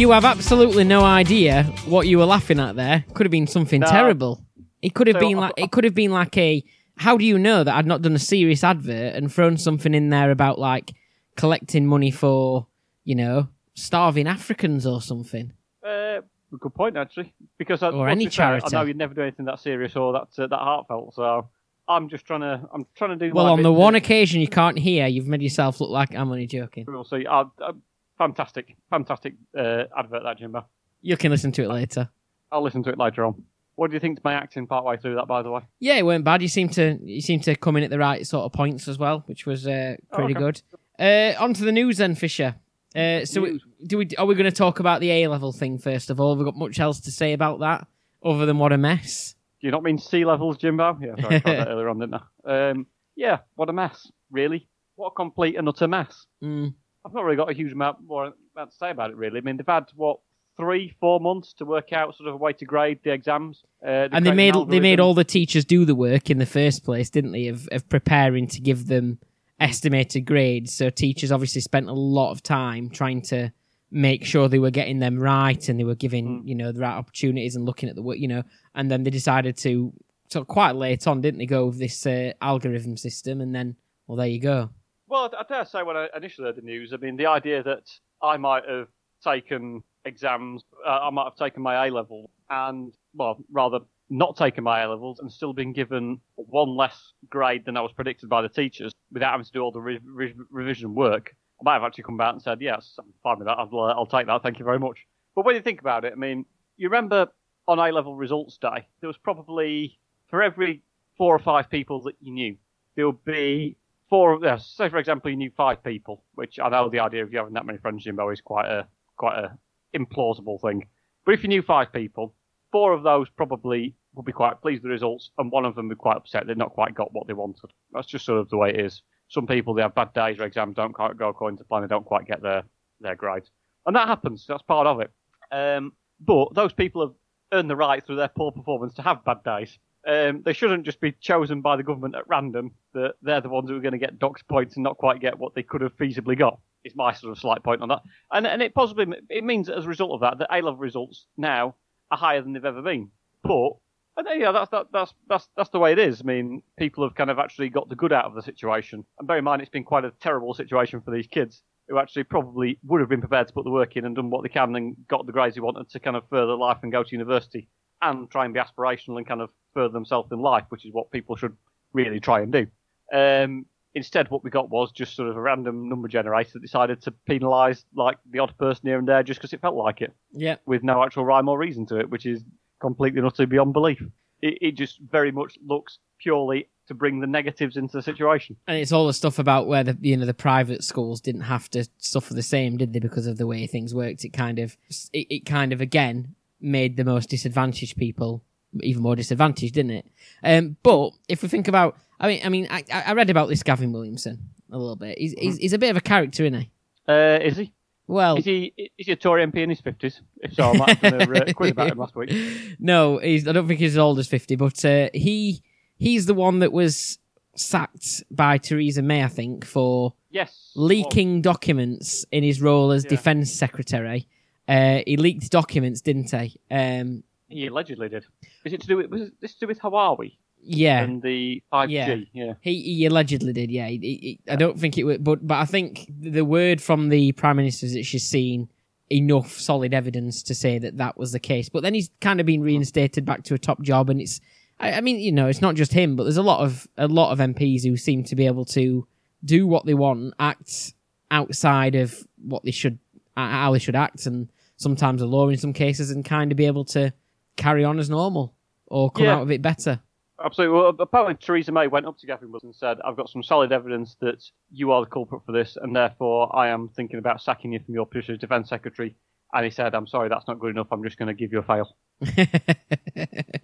You have absolutely no idea what you were laughing at there. Could have been something No. terrible. It could have So, been like it could have been like a how do you know that I'd not done a serious advert and thrown something in there about like collecting money for, you know, starving Africans or something? Uh, good point, actually. Because I, Or any be fair, charity. I know you'd never do anything that serious or that uh, that heartfelt. So I'm just trying to I'm trying to do. Well, on the one occasion you can't hear, you've made yourself look like I'm only joking. We'll see. Uh, uh, fantastic, fantastic uh, advert that Jimbo. You can listen to it later. I'll listen to it later on. What do you think to my acting part way through that, by the way? Yeah, it weren't bad. You seem to you seem to come in at the right sort of points as well, which was uh, pretty okay. good. Uh, on to the news then, Fisher. Uh, so we, do we are we going to talk about the A level thing first of all? Have we got much else to say about that other than what a mess? Do you not mean sea levels, Jimbo? Yeah, sorry, I [LAUGHS] that earlier on, didn't I? Um, yeah, what a mess, really. What a complete and utter mess. Mm. I've not really got a huge amount more amount to say about it, really. I mean, they've had, what, three, four months to work out sort of a way to grade the exams. Uh, And they made they made all the teachers do the work in the first place, didn't they? Of of preparing to give them estimated grades. So teachers obviously spent a lot of time trying to make sure they were getting them right and they were giving Mm. you know the right opportunities and looking at the work, you know. And then they decided to so quite late on, didn't they, go with this uh, algorithm system? And then well, there you go. Well, I dare say when I initially heard the news, I mean, the idea that I might have taken exams, uh, I might have taken my A level, and, well, rather not taken my A levels and still been given one less grade than I was predicted by the teachers without having to do all the re- re- revision work. I might have actually come back and said, yes, I'm fine with that. I'll, I'll take that. Thank you very much. But when you think about it, I mean, you remember on A level results day, there was probably, for every four or five people that you knew, there would be four. of Yeah, say for example, you knew five people, which I know the idea of you having that many friends, Jimbo, is quite a quite a implausible thing. But if you knew five people, four of those probably would be quite pleased with the results, and one of them would be quite upset they've not quite got what they wanted. That's just sort of the way it is. Some people they have bad days, or exams don't quite go according to plan, they don't quite get their their grades, and that happens. That's part of it. Um, but those people have earned the right through their poor performance to have bad days. Um, they shouldn't just be chosen by the government at random that they're the ones who are going to get docked points and not quite get what they could have feasibly got. Is my sort of slight point on that, and and it possibly it means that as a result of that, that A level results now are higher than they've ever been. But and yeah, that's that, that's that's that's the way it is. I mean, people have kind of actually got the good out of the situation, and bear in mind it's been quite a terrible situation for these kids who actually probably would have been prepared to put the work in and done what they can and got the grades they wanted to kind of further life and go to university and try and be aspirational and kind of further themselves in life, which is what people should really try and do. Um, instead, what we got was just sort of a random number generator that decided to penalise like the odd person here and there just because it felt like it, Yeah. with no actual rhyme or reason to it, which is completely and utterly beyond belief. It, it just very much looks purely to bring the negatives into the situation. And it's all the stuff about where the you know the private schools didn't have to suffer the same, did they? Because of the way things worked, it kind of it, it kind of again made the most disadvantaged people even more disadvantaged, didn't it? Um, but if we think about, I mean, I mean, I, I read about this Gavin Williamson a little bit. He's he's, he's a bit of a character, isn't he? Uh, is he? Well, Is he? Is he a Tory MP in his fifties? If so, I might have done a uh, quiz about him last week. [LAUGHS] no, he's. I don't think he's as old as fifty, but uh, he he's the one that was sacked by Theresa May, I think, for Yes. leaking documents in his role as Yeah. defense secretary. Uh, he leaked documents, didn't he? Um, He allegedly did. Is it to do with? Was this to do with Huawei yeah, and the 5G? Yeah. he, he allegedly did. Yeah, he, he, he- I don't think it would, but but I think the word from the prime minister is that she's seen enough solid evidence to say that that was the case. But then he's kind of been reinstated back to a top job, and it's. I, I mean, you know, it's not just him, but there's a lot of a lot of MPs who seem to be able to do what they want, act outside of what they should, uh, how they should act, and sometimes the law in some cases, and kind of be able to carry on as normal or come Yeah. out of it better. Absolutely. Well, apparently Theresa May went up to Gavin Wilson and said, "I've got some solid evidence that you are the culprit for this, and therefore I am thinking about sacking you from your position as defence secretary and he said, "I'm sorry, that's not good enough. I'm just going to give you a fail." [LAUGHS]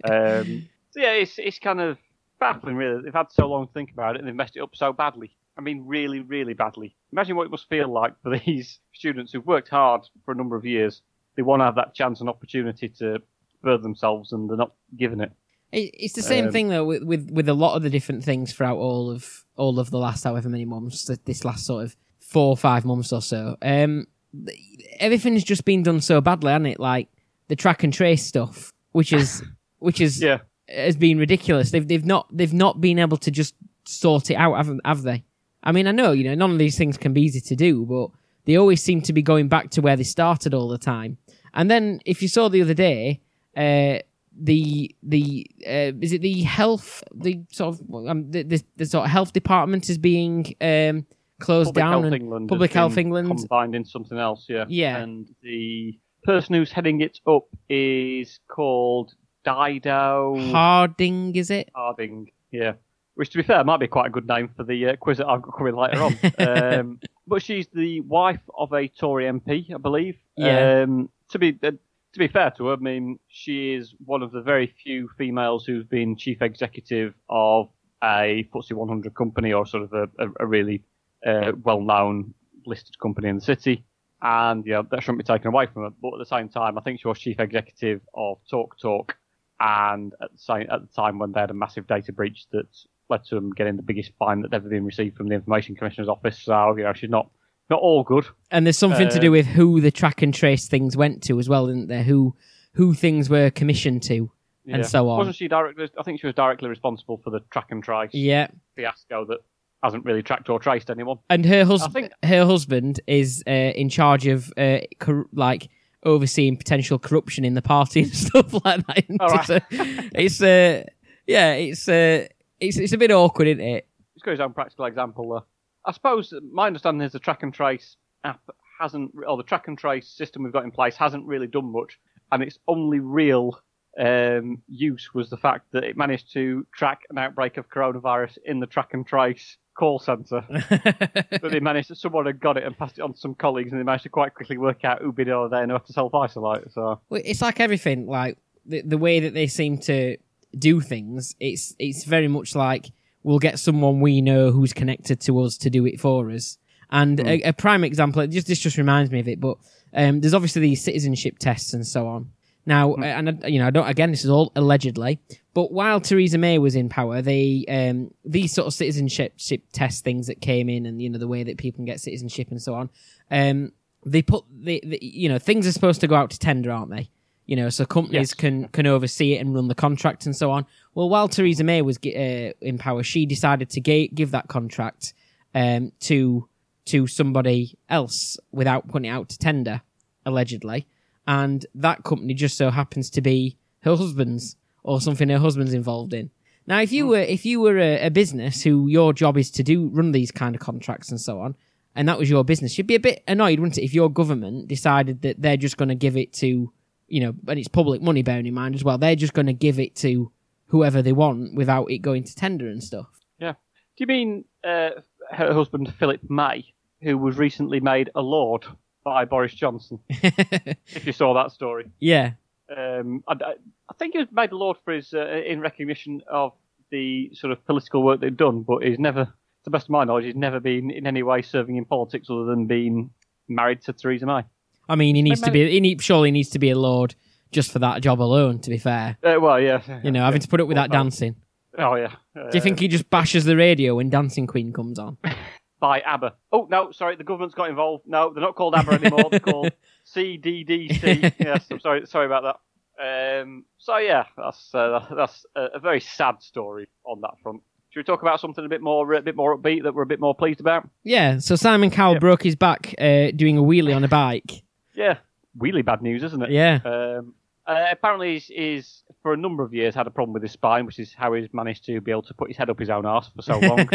Um, so yeah, it's it's kind of baffling, really. They've had so long to think about it, and they've messed it up so badly. I mean, really, really badly. Imagine what it must feel like for [LAUGHS] these students who've worked hard for a number of years. They want to have that chance and opportunity to further themselves, and they're not given it. It- It's the same Um, thing though with, with with a lot of the different things throughout all of all of the last however many months, this last sort of four or five months or so. Um, th- everything's just been done so badly, hasn't it? Like the track and trace stuff, which is [LAUGHS] which is Yeah, has been ridiculous. They've they've not they've not been able to just sort it out, haven't have they? I mean, I know you know none of these things can be easy to do, but they always seem to be going back to where they started all the time. And then if you saw the other day, uh, the the uh, is it the health the sort of um, the, the the sort of health department is being um, closed Public down Health and England. Public Health England combined in something else. Yeah, Yeah. And the person who's heading it up is called Dido Harding is it? Harding. Yeah. Which, to be fair, might be quite a good name for the uh, quiz that I've got coming later on. [LAUGHS] um, but she's the wife of a Tory MP, I believe. Yeah. Um, to be uh, to be fair to her, I mean, she is one of the very few females who's been chief executive of a FTSE 100 company or sort of a, a, a really uh, well-known listed company in the city. And yeah, that shouldn't be taken away from her. But at the same time, I think she was chief executive of Talk Talk, and at the same at the time when they had a massive data breach that led to them getting the biggest fine that ever been received from the Information Commissioner's office. So you know, she's not not all good. And there's something to Uh, do with who the track and trace things went to as well, isn't there? Who who things were commissioned to. And so on. Wasn't she directly? I think she was directly responsible for the track and trace Yeah. fiasco that hasn't really tracked or traced anyone. And her I husband think her husband is uh, in charge of uh, cor- like overseeing potential corruption in the party [LAUGHS] and stuff like that. isn't All it? So it's uh, yeah, it's uh, it's it's a bit awkward, isn't it? Let's go his own practical example there. I suppose my understanding is the track and trace app hasn't, or the track and trace system we've got in place hasn't really done much, and its only real um, use was the fact that it managed to track an outbreak of coronavirus in the track and trace call centre. [LAUGHS] but they managed, someone had got it and passed it on to some colleagues, and they managed to quite quickly work out who'd been over there and how to self isolate. So Well, it's like everything, like the the way that they seem to do things. It's it's very much like we'll get someone we know who's connected to us to do it for us. And a, a prime example, just this just reminds me of it. But um, there's obviously these citizenship tests and so on. Now, uh, and you know, I don't. Again, this is all allegedly. But while Theresa May was in power, they um, these sort of citizenship test things that came in, and you know the way that people can get citizenship and so on. Um, they put the, the you know things are supposed to go out to tender, aren't they? You know, so companies Yes. can can oversee it and run the contract and so on. Well, while Theresa May was uh, in power, she decided to ga- give that contract um, to to somebody else without putting it out to tender, allegedly. And that company just so happens to be her husband's or something her husband's involved in. Now, if you were if you were a, a business who your job is to do run these kind of contracts and so on, and that was your business, you'd be a bit annoyed, wouldn't it, if your government decided that they're just going to give it to, you know, and it's public money, bearing in mind as well, they're just going to give it to whoever they want without it going to tender and stuff. yeah. Do you mean uh, her husband Philip May, who was recently made a lord by Boris Johnson? [LAUGHS] if you saw that story. yeah, Um, I, I- think he was made a lord for his uh, in recognition of the sort of political work they've done, but he's never, to the best of my knowledge, he's never been in any way serving in politics other than being married to Theresa May. I mean, he needs to be. He need, surely needs to be a lord just for that job alone. To be fair, Uh, well, yeah. you know, having to put up with that dancing. Oh yeah. Uh, Do you think he just bashes the radio when Dancing Queen comes on? [LAUGHS] by ABBA? Oh no, sorry, the government's got involved. No, they're not called ABBA anymore. they're called [LAUGHS] CDDC. [LAUGHS] yes, I'm sorry, sorry about that. Um, so yeah, that's uh, that's a, a very sad story on that front. Should we talk about something a bit more a bit more upbeat that we're a bit more pleased about? Yeah. So Simon Cowell Yeah. broke his back uh, doing a wheelie on a bike. Yeah, really bad news, isn't it? Yeah. Um, uh, apparently, he's, he's for a number of years had a problem with his spine, which is how he's managed to be able to put his head up his own arse for so [LAUGHS] long.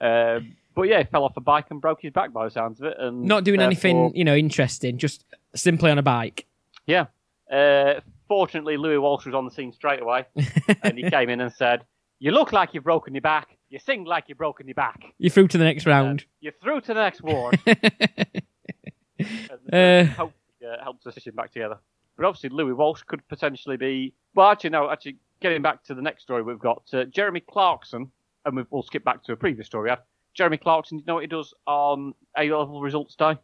um, but yeah, he fell off a bike and broke his back by the sounds of it. And Not doing anything, you know, interesting. Just simply on a bike. Yeah. Uh, fortunately, Louis Walsh was on the scene straight away, [LAUGHS] and he came in and said, "You look like you've broken your back. You sing like you've broken your back. You're through to the next round. You're through to the next ward." [LAUGHS] Uh, yeah. uh, help the system back together. But obviously, Louis Walsh could potentially be. Well, actually, no. Actually, getting back to the next story, we've got uh, Jeremy Clarkson, and we've, we'll skip back to a previous story. Had Jeremy Clarkson. Do you know what he does on A level results day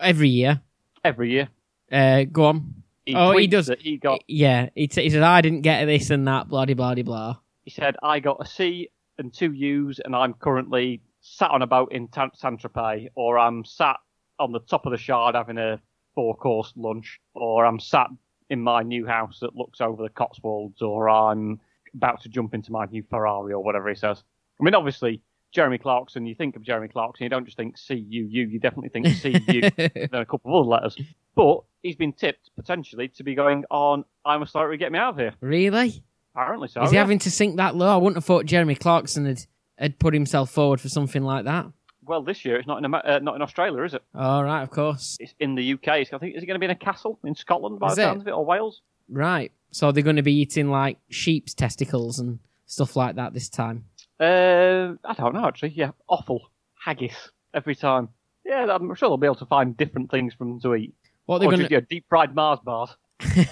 Every year. every year? Uh, go on. He Oh, he does- that He got. Yeah, he, t- he said, I didn't get this and that, blah, de blah, de blah. He said, "I got a C and two U's, and I'm currently sat on a boat in Tan- Saint Tropez, or I'm sat on the top of the Shard having a four-course lunch, or I'm sat in my new house that looks over the Cotswolds, or I'm about to jump into my new Ferrari, or whatever he says." I mean, obviously, Jeremy Clarkson. You think of Jeremy Clarkson, you don't just think C U U. You definitely think C U. [LAUGHS] then a couple of other letters. But he's been tipped potentially to be going on. I'm a sorry, get me out of here. really? Apparently so. Is he yeah. having to sink that low? I wouldn't have thought Jeremy Clarkson had, had put himself forward for something like that. Well, this year it's not in uh, not in Australia, is it? All right, of course. It's in the UK. I think is it going to be in a castle in Scotland by Is the sounds of it, or Wales? Right. So they're going to be eating like sheep's testicles and stuff like that this time. Uh, I don't know actually. Yeah, awful haggis every time. Yeah, I'm sure they'll be able to find different things for them to eat. What they're going just, yeah, deep fried Mars bars. to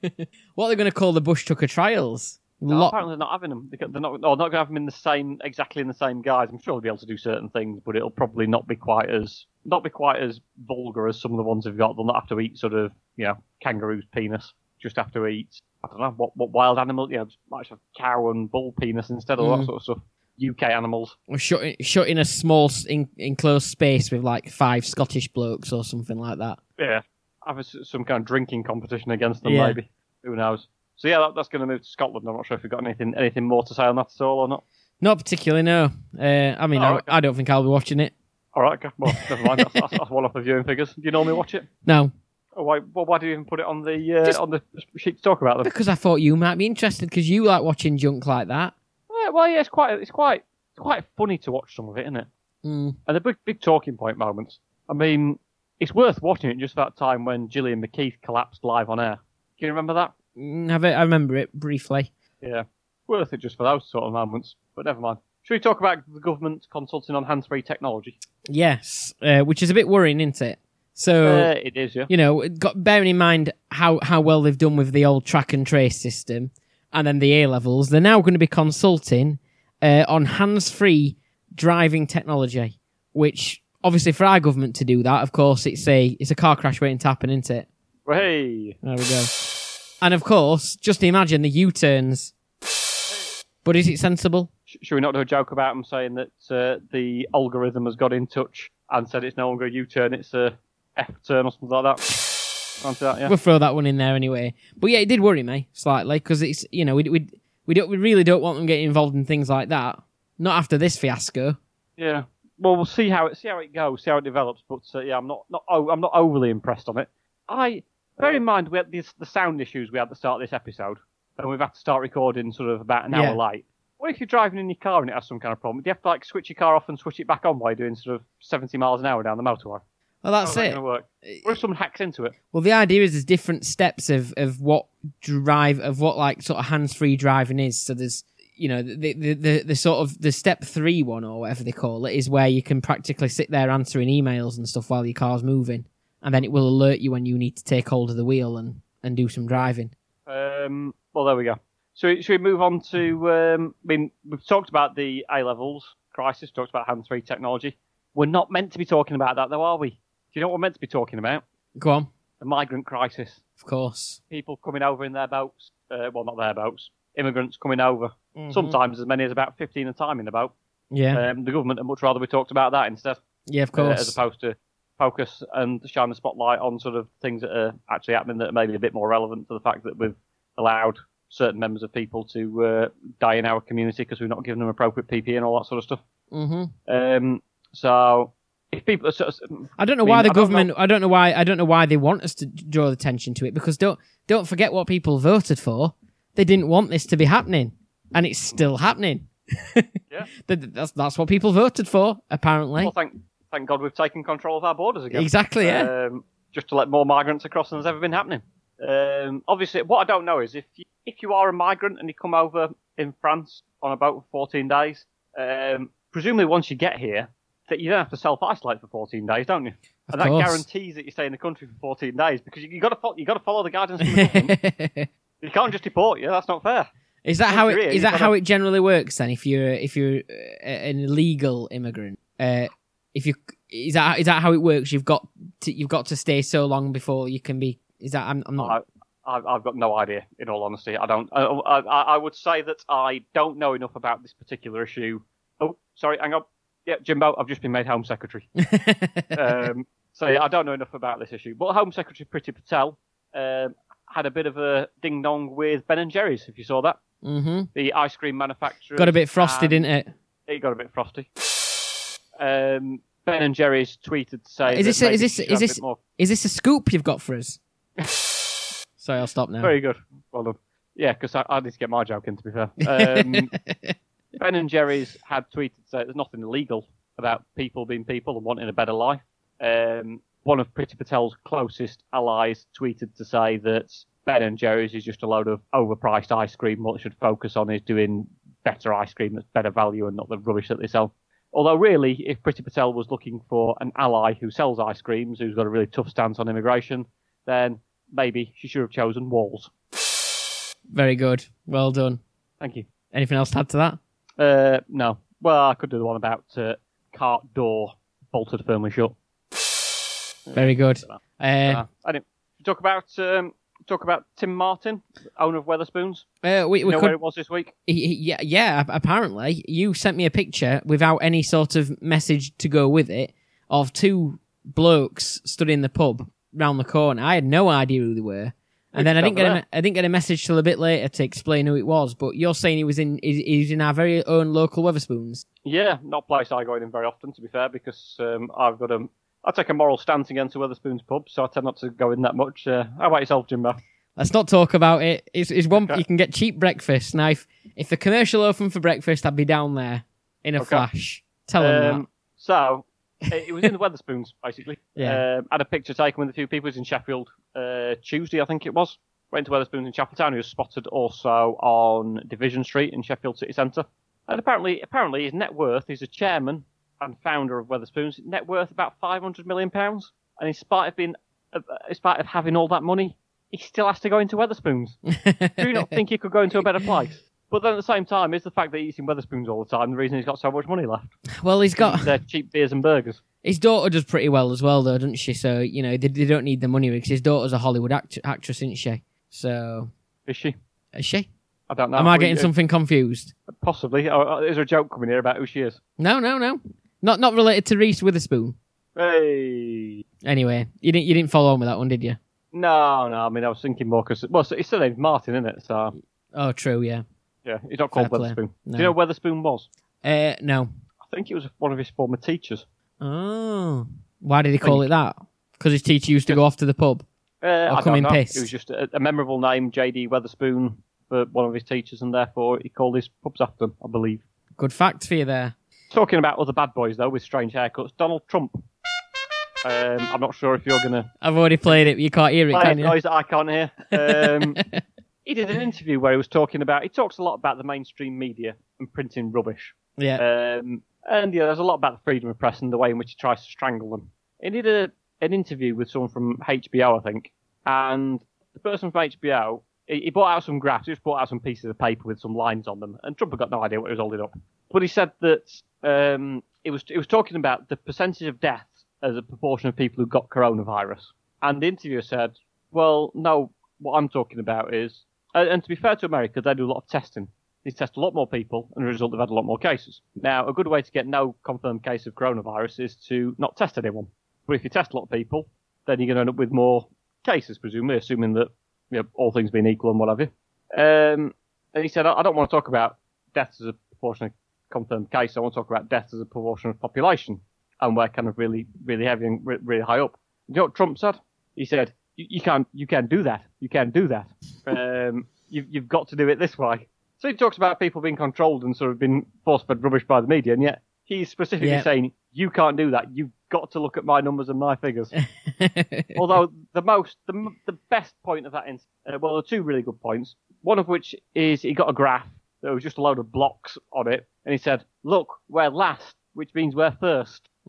[LAUGHS] what they're going to call the bush tucker trials? No, Lot- apparently they're not having them. They're not. Or not going to have them in the same, exactly in the same guise. I'm sure they'll be able to do certain things, but it'll probably not be quite as not be quite as vulgar as some of the ones they've got. They'll not have to eat sort of, you know, kangaroo's penis. Just have to eat. I don't know what what wild animal. You know, might have cow and bull penis instead of Mm. that sort of stuff. UK animals. Or shut, in- shut in a small in, enclosed space with like five Scottish blokes or something like that. Yeah, have a some kind of drinking competition against them, Yeah. maybe. Who knows? So yeah, that, that's going to move to Scotland. I'm not sure if you've got anything anything more to say on that at all or not. Not particularly, no. Uh, I mean, Oh, I, okay. I don't think I'll be watching it. All right, okay. well, never mind. That's, that's, that's one off the viewing figures. Do you normally watch it? No, Oh, why? Well, why do you even put it on the uh, Just- on the sheet to talk about them? because I thought you might be interested because you like watching junk like that. Yeah, well, yeah, it's quite it's quite it's quite funny to watch some of it, isn't it? Mm. And the big big talking point moments. I mean, it's worth watching it just that time when Gillian McKeith collapsed live on air. Do you remember that? Mm, Have I remember it briefly. Yeah, worth it just for those sort of moments. But never mind. Should we talk about the government consulting on hands-free technology? Yes, uh, which is a bit worrying, isn't it? So Uh, it is, yeah. you know, got bearing in mind how how well they've done with the old track and trace system, and then the A levels, they're now going to be consulting uh, on hands-free driving technology. Which obviously, for our government to do that, of course, it's a it's a car crash waiting to happen, isn't it? Hey, There we go. And of course, just imagine the U-turns. But is it sensible? should we not do a joke about them saying that uh, the algorithm has got in touch and said it's no longer a U-turn, it's a F-turn or something like that? That, yeah. We'll throw that one in there anyway. But yeah, it did worry me slightly because it's you know we we we don't we really don't want them getting involved in things like that. Not after this fiasco. Yeah. Well, we'll see how it see how it goes, see how it develops. But uh, yeah, I'm not not oh, I'm not overly impressed on it. I bear in mind we had this, the sound issues we had at the start of this episode, and we've had to start recording sort of about an Yeah. hour late. What if you're driving in your car and it has some kind of problem? Do you have to like switch your car off and switch it back on while you're doing sort of 70 miles an hour down the motorway? Well, that's How's that it. going to work? Eh, what if someone hacks into it? Well, the idea is there's different steps of of what drive of what like sort of hands free driving is. So there's you know the, the the the sort of the step three one or whatever they call it is where you can practically sit there answering emails and stuff while your car's moving, and then it will alert you when you need to take hold of the wheel and and do some driving. Um, well, there we go. So should we move on to? Um, I mean, we've talked about the A levels crisis. Talked about hands-free technology. We're not meant to be talking about that, though, are we? Do you know what we're meant to be talking about? Go on, The migrant crisis. of course. People coming over in their boats. Uh, well, not their boats. Immigrants coming over. Mm-hmm. Sometimes as many as about 15 at a time in a boat. Yeah, Um, the government would much rather we talked about that instead, yeah, of uh, course. as opposed to focus and shine the spotlight on sort of things that are actually happening that are maybe a bit more relevant to the fact that we've allowed certain members of people to uh, die in our community because we've not given them appropriate PP and all that sort of stuff. hmm Um, so if people, so, I don't know I mean, why the I government. I don't know why. I don't know why they want us to draw attention to it because don't don't forget what people voted for. They didn't want this to be happening, and it's still happening. [LAUGHS] Yeah. That- that's that's what people voted for. Apparently, well, thank thank God we've taken control of our borders again. exactly. Yeah. um, just to let more migrants across than has ever been happening. Um, obviously, what I don't know is if you, if you are a migrant and you come over in France on a boat for 14 days, um, presumably once you get here, that you don't have to self isolate for 14 days, don't you? Of and that course. guarantees that you stay in the country for 14 days because you, you got to fo- you got to follow the guidance the [LAUGHS] you can't just deport you. That's not fair. is that Once how it is you've that gotta- how it generally works then? If you're if you're uh, an illegal immigrant, uh, if you is that is that how it works? You've got to, you've got to stay so long before you can be. Is that I'm, I'm not. I've, I've got no idea. In all honesty, I don't. I, I, I would say that I don't know enough about this particular issue. Oh, sorry, hang on. Yeah, Jimbo, I've just been made Home Secretary. [LAUGHS] um, so yeah, I don't know enough about this issue. But Home Secretary Priti Patel um, had a bit of a ding dong with Ben and Jerry's. If you saw that, hmm the ice cream manufacturer Got a bit frosted, and didn't it? It got a bit frosty. Um, ben and Jerry's tweeted to say, Is this a- is this- is this- more Is this a scoop you've got for us? [LAUGHS] Sorry, I'll stop now. Very good. Well done. Yeah, because I, I need to get my joke in, to be fair. Um, [LAUGHS] ben and Jerry's had tweeted to say there's nothing illegal about people being people and wanting a better life. Um, one of Priti Patel's closest allies tweeted to say that Ben and Jerry's is just a load of overpriced ice cream. What it should focus on is doing better ice cream that's better value and not the rubbish that they sell. Although, really, if Priti Patel was looking for an ally who sells ice creams, who's got a really tough stance on immigration, then maybe she should have chosen Walls. Very good. Well done. Thank you. Anything else to add to that? Uh, no. Well, I could do the one about uh, cart door bolted firmly shut. Very good. Uh, I didn't talk about um, talk about Tim Martin, owner of Wetherspoons. uh, we You know could where it was this week? Yeah, yeah. Apparently, you sent me a picture without any sort of message to go with it of two blokes stood in the pub round the corner. I had no idea who they were, and then I didn't get a, I didn't get a message till a bit later to explain who it was. But you're saying he was in he, he was in our very own local Wetherspoons. Yeah, not a place I go in very often, to be fair, because um, I've got a I take a moral stance against the Wetherspoons pub, so I tend not to go in that much. Uh, how about yourself, Jimbo? Let's not talk about it. It's, it's one Okay. you can get cheap breakfast. Now, if, if the commercial opened for breakfast, I'd be down there in a Okay. flash. Tell them Um, so it, was in the Wetherspoons, basically. [LAUGHS] Yeah. Um, had a picture taken with a few people. It was in Sheffield uh, Tuesday, I think it was. Went to Wetherspoons in Chapeltown. He was spotted also on Division Street in Sheffield City Centre. And apparently, apparently, his net worth. He's a chairman and founder of Wetherspoons. Net worth about five hundred million pounds. And in spite of being, uh, in spite of having all that money, he still has to go into Wetherspoons. [LAUGHS] Do you not think he could go into a better place? But then at the same time, is the fact that he's in Wetherspoons all the time the reason he's got so much money left? well, he's got They're cheap beers and burgers. his daughter does pretty well as well, though, doesn't she? So you know they, they don't need the money because his daughter's a Hollywood act- actress, isn't she? So Is she? is she? I don't know. Am I getting you- something confused? Possibly. Oh, oh, is there a joke coming here about who she is? No, no, no. Not not related to Reese Witherspoon. Hey. Anyway, you didn't you didn't follow on with that one, did you? No, no. I mean, I was thinking more because well, it's still named Martin, isn't it? So Oh, true. Yeah. yeah, he's not called Fair. Wetherspoon. No. Do you know where Wetherspoon was? Uh, no. I think it was one of his former teachers. Oh, why did he call it that? Because his teacher used to go off to the pub. Uh, I come don't in know. pissed. It was just a, a memorable name, J.D. Wetherspoon, for one of his teachers, and therefore he called his pubs after him, I believe. Good fact for you there. Talking about other bad boys though, with strange haircuts, Donald Trump. Um, I'm not sure if you're going to I've already played it. but You can't hear it, can you? noise that I can't hear. Um, [LAUGHS] he did an interview where he was talking about. He talks a lot about the mainstream media and printing rubbish. yeah. Um, and yeah, there's a lot about the freedom of press and the way in which he tries to strangle them. He did a, an interview with someone from HBO, I think, and the person from HBO, he, he brought out some graphs, he just brought out some pieces of paper with some lines on them, and Trump had got no idea what he was holding up. But he said that um, it was it was talking about the percentage of deaths as a proportion of people who got coronavirus, and the interviewer said, "Well, no, what I'm talking about is." And and to be fair to America, they do a lot of testing. They test a lot more people, and as a result, they've had a lot more cases. Now, a good way to get no confirmed case of coronavirus is to not test anyone. But if you test a lot of people, then you're going to end up with more cases, presumably, assuming that you know, all things being equal and what have you. Um, and he said, I I don't want to talk about deaths as a proportion of confirmed case. I want to talk about death as a proportion of population. And we're kind of really, really heavy and re- really high up. You know what Trump said? He said, you, you can't, you can't do that. You can't do that. Um, you've, you've got to do it this way. So he talks about people being controlled and sort of being force-fed rubbish by the media, and yet he's specifically Yeah. saying, you can't do that. You've got to look at my numbers and my figures. [LAUGHS] Although the most, the, the best point of that, ins- uh, well, there are two really good points. One of which is he got a graph that was just a load of blocks on it, and he said, "Look, we're last, which means we're first." [LAUGHS]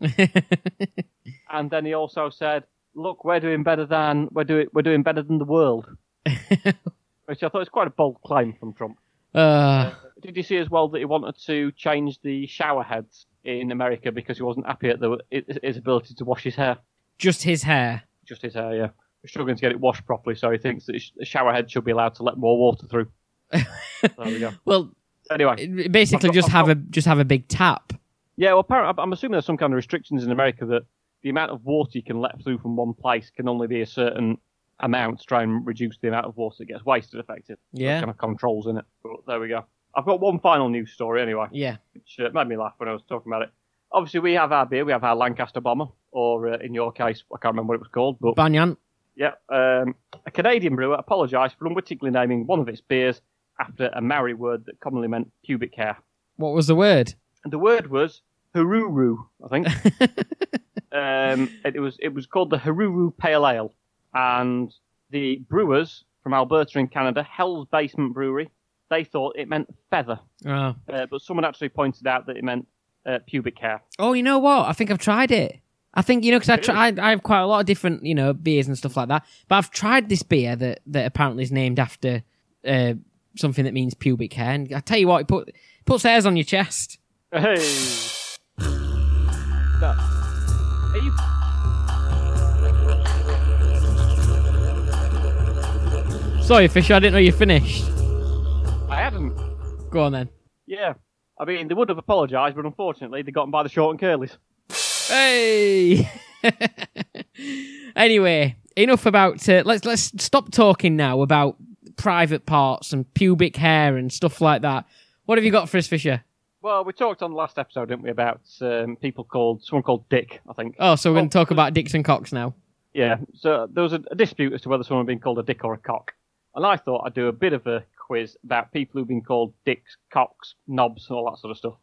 and then he also said, "Look, we're doing better than we're doing we're doing better than the world," [LAUGHS] which I thought was quite a bold claim from Trump. uh, Did you see as well that he wanted to change the shower heads in America because he wasn't happy at the, his ability to wash his hair? just his hair. Just his hair, yeah. We're struggling to get it washed properly, so he thinks that the shower head should be allowed to let more water through. There we go. [LAUGHS] Well, Anyway, basically, got- just I've have got- a just have a big tap. yeah. Well, apparently, I'm assuming there's some kind of restrictions in America that the amount of water you can let through from one place can only be a certain amount to try and reduce the amount of water that gets wasted. Effective. Yeah. Kind of controls in it. But there we go. I've got one final news story anyway. Yeah. which uh, made me laugh when I was talking about it. Obviously, we have our beer. We have our Lancaster Bomber, or uh, in your case, I can't remember what it was called, but Banyan. yeah, um, a Canadian brewer apologised for unwittingly naming one of its beers after a Maori word that commonly meant pubic hair. What was the word? And the word was haruru, I think. [LAUGHS] um, it, was it was called the Haruru Pale Ale, and the brewers from Alberta in Canada, Hell's Basement Brewery, they thought it meant feather, Oh. uh, but someone actually pointed out that it meant uh, pubic hair. Oh, you know what? I think I've tried it. I think you know because I tried. I have quite a lot of different you know beers and stuff like that. But I've tried this beer that that apparently is named after uh, something that means pubic hair. And I tell you what, it put puts hairs on your chest. Hey. Are you? Sorry, Fisher. I didn't know you finished. I hadn't. Go on then. Yeah. I mean, they would have apologised, but unfortunately, they got them by the short and curlies. Hey. [LAUGHS] anyway, enough about. Uh, let's let's stop talking now about private parts and pubic hair and stuff like that. What have you got for us, Fisher? Well, we talked on the last episode, didn't we, about um, people called someone called Dick, I think. Oh, so we're going Oh, to talk about dicks and cocks now. Yeah. So there was a, a dispute as to whether someone had been called a dick or a cock, and I thought I'd do a bit of a quiz about people who've been called dicks, cocks, knobs, and all that sort of stuff.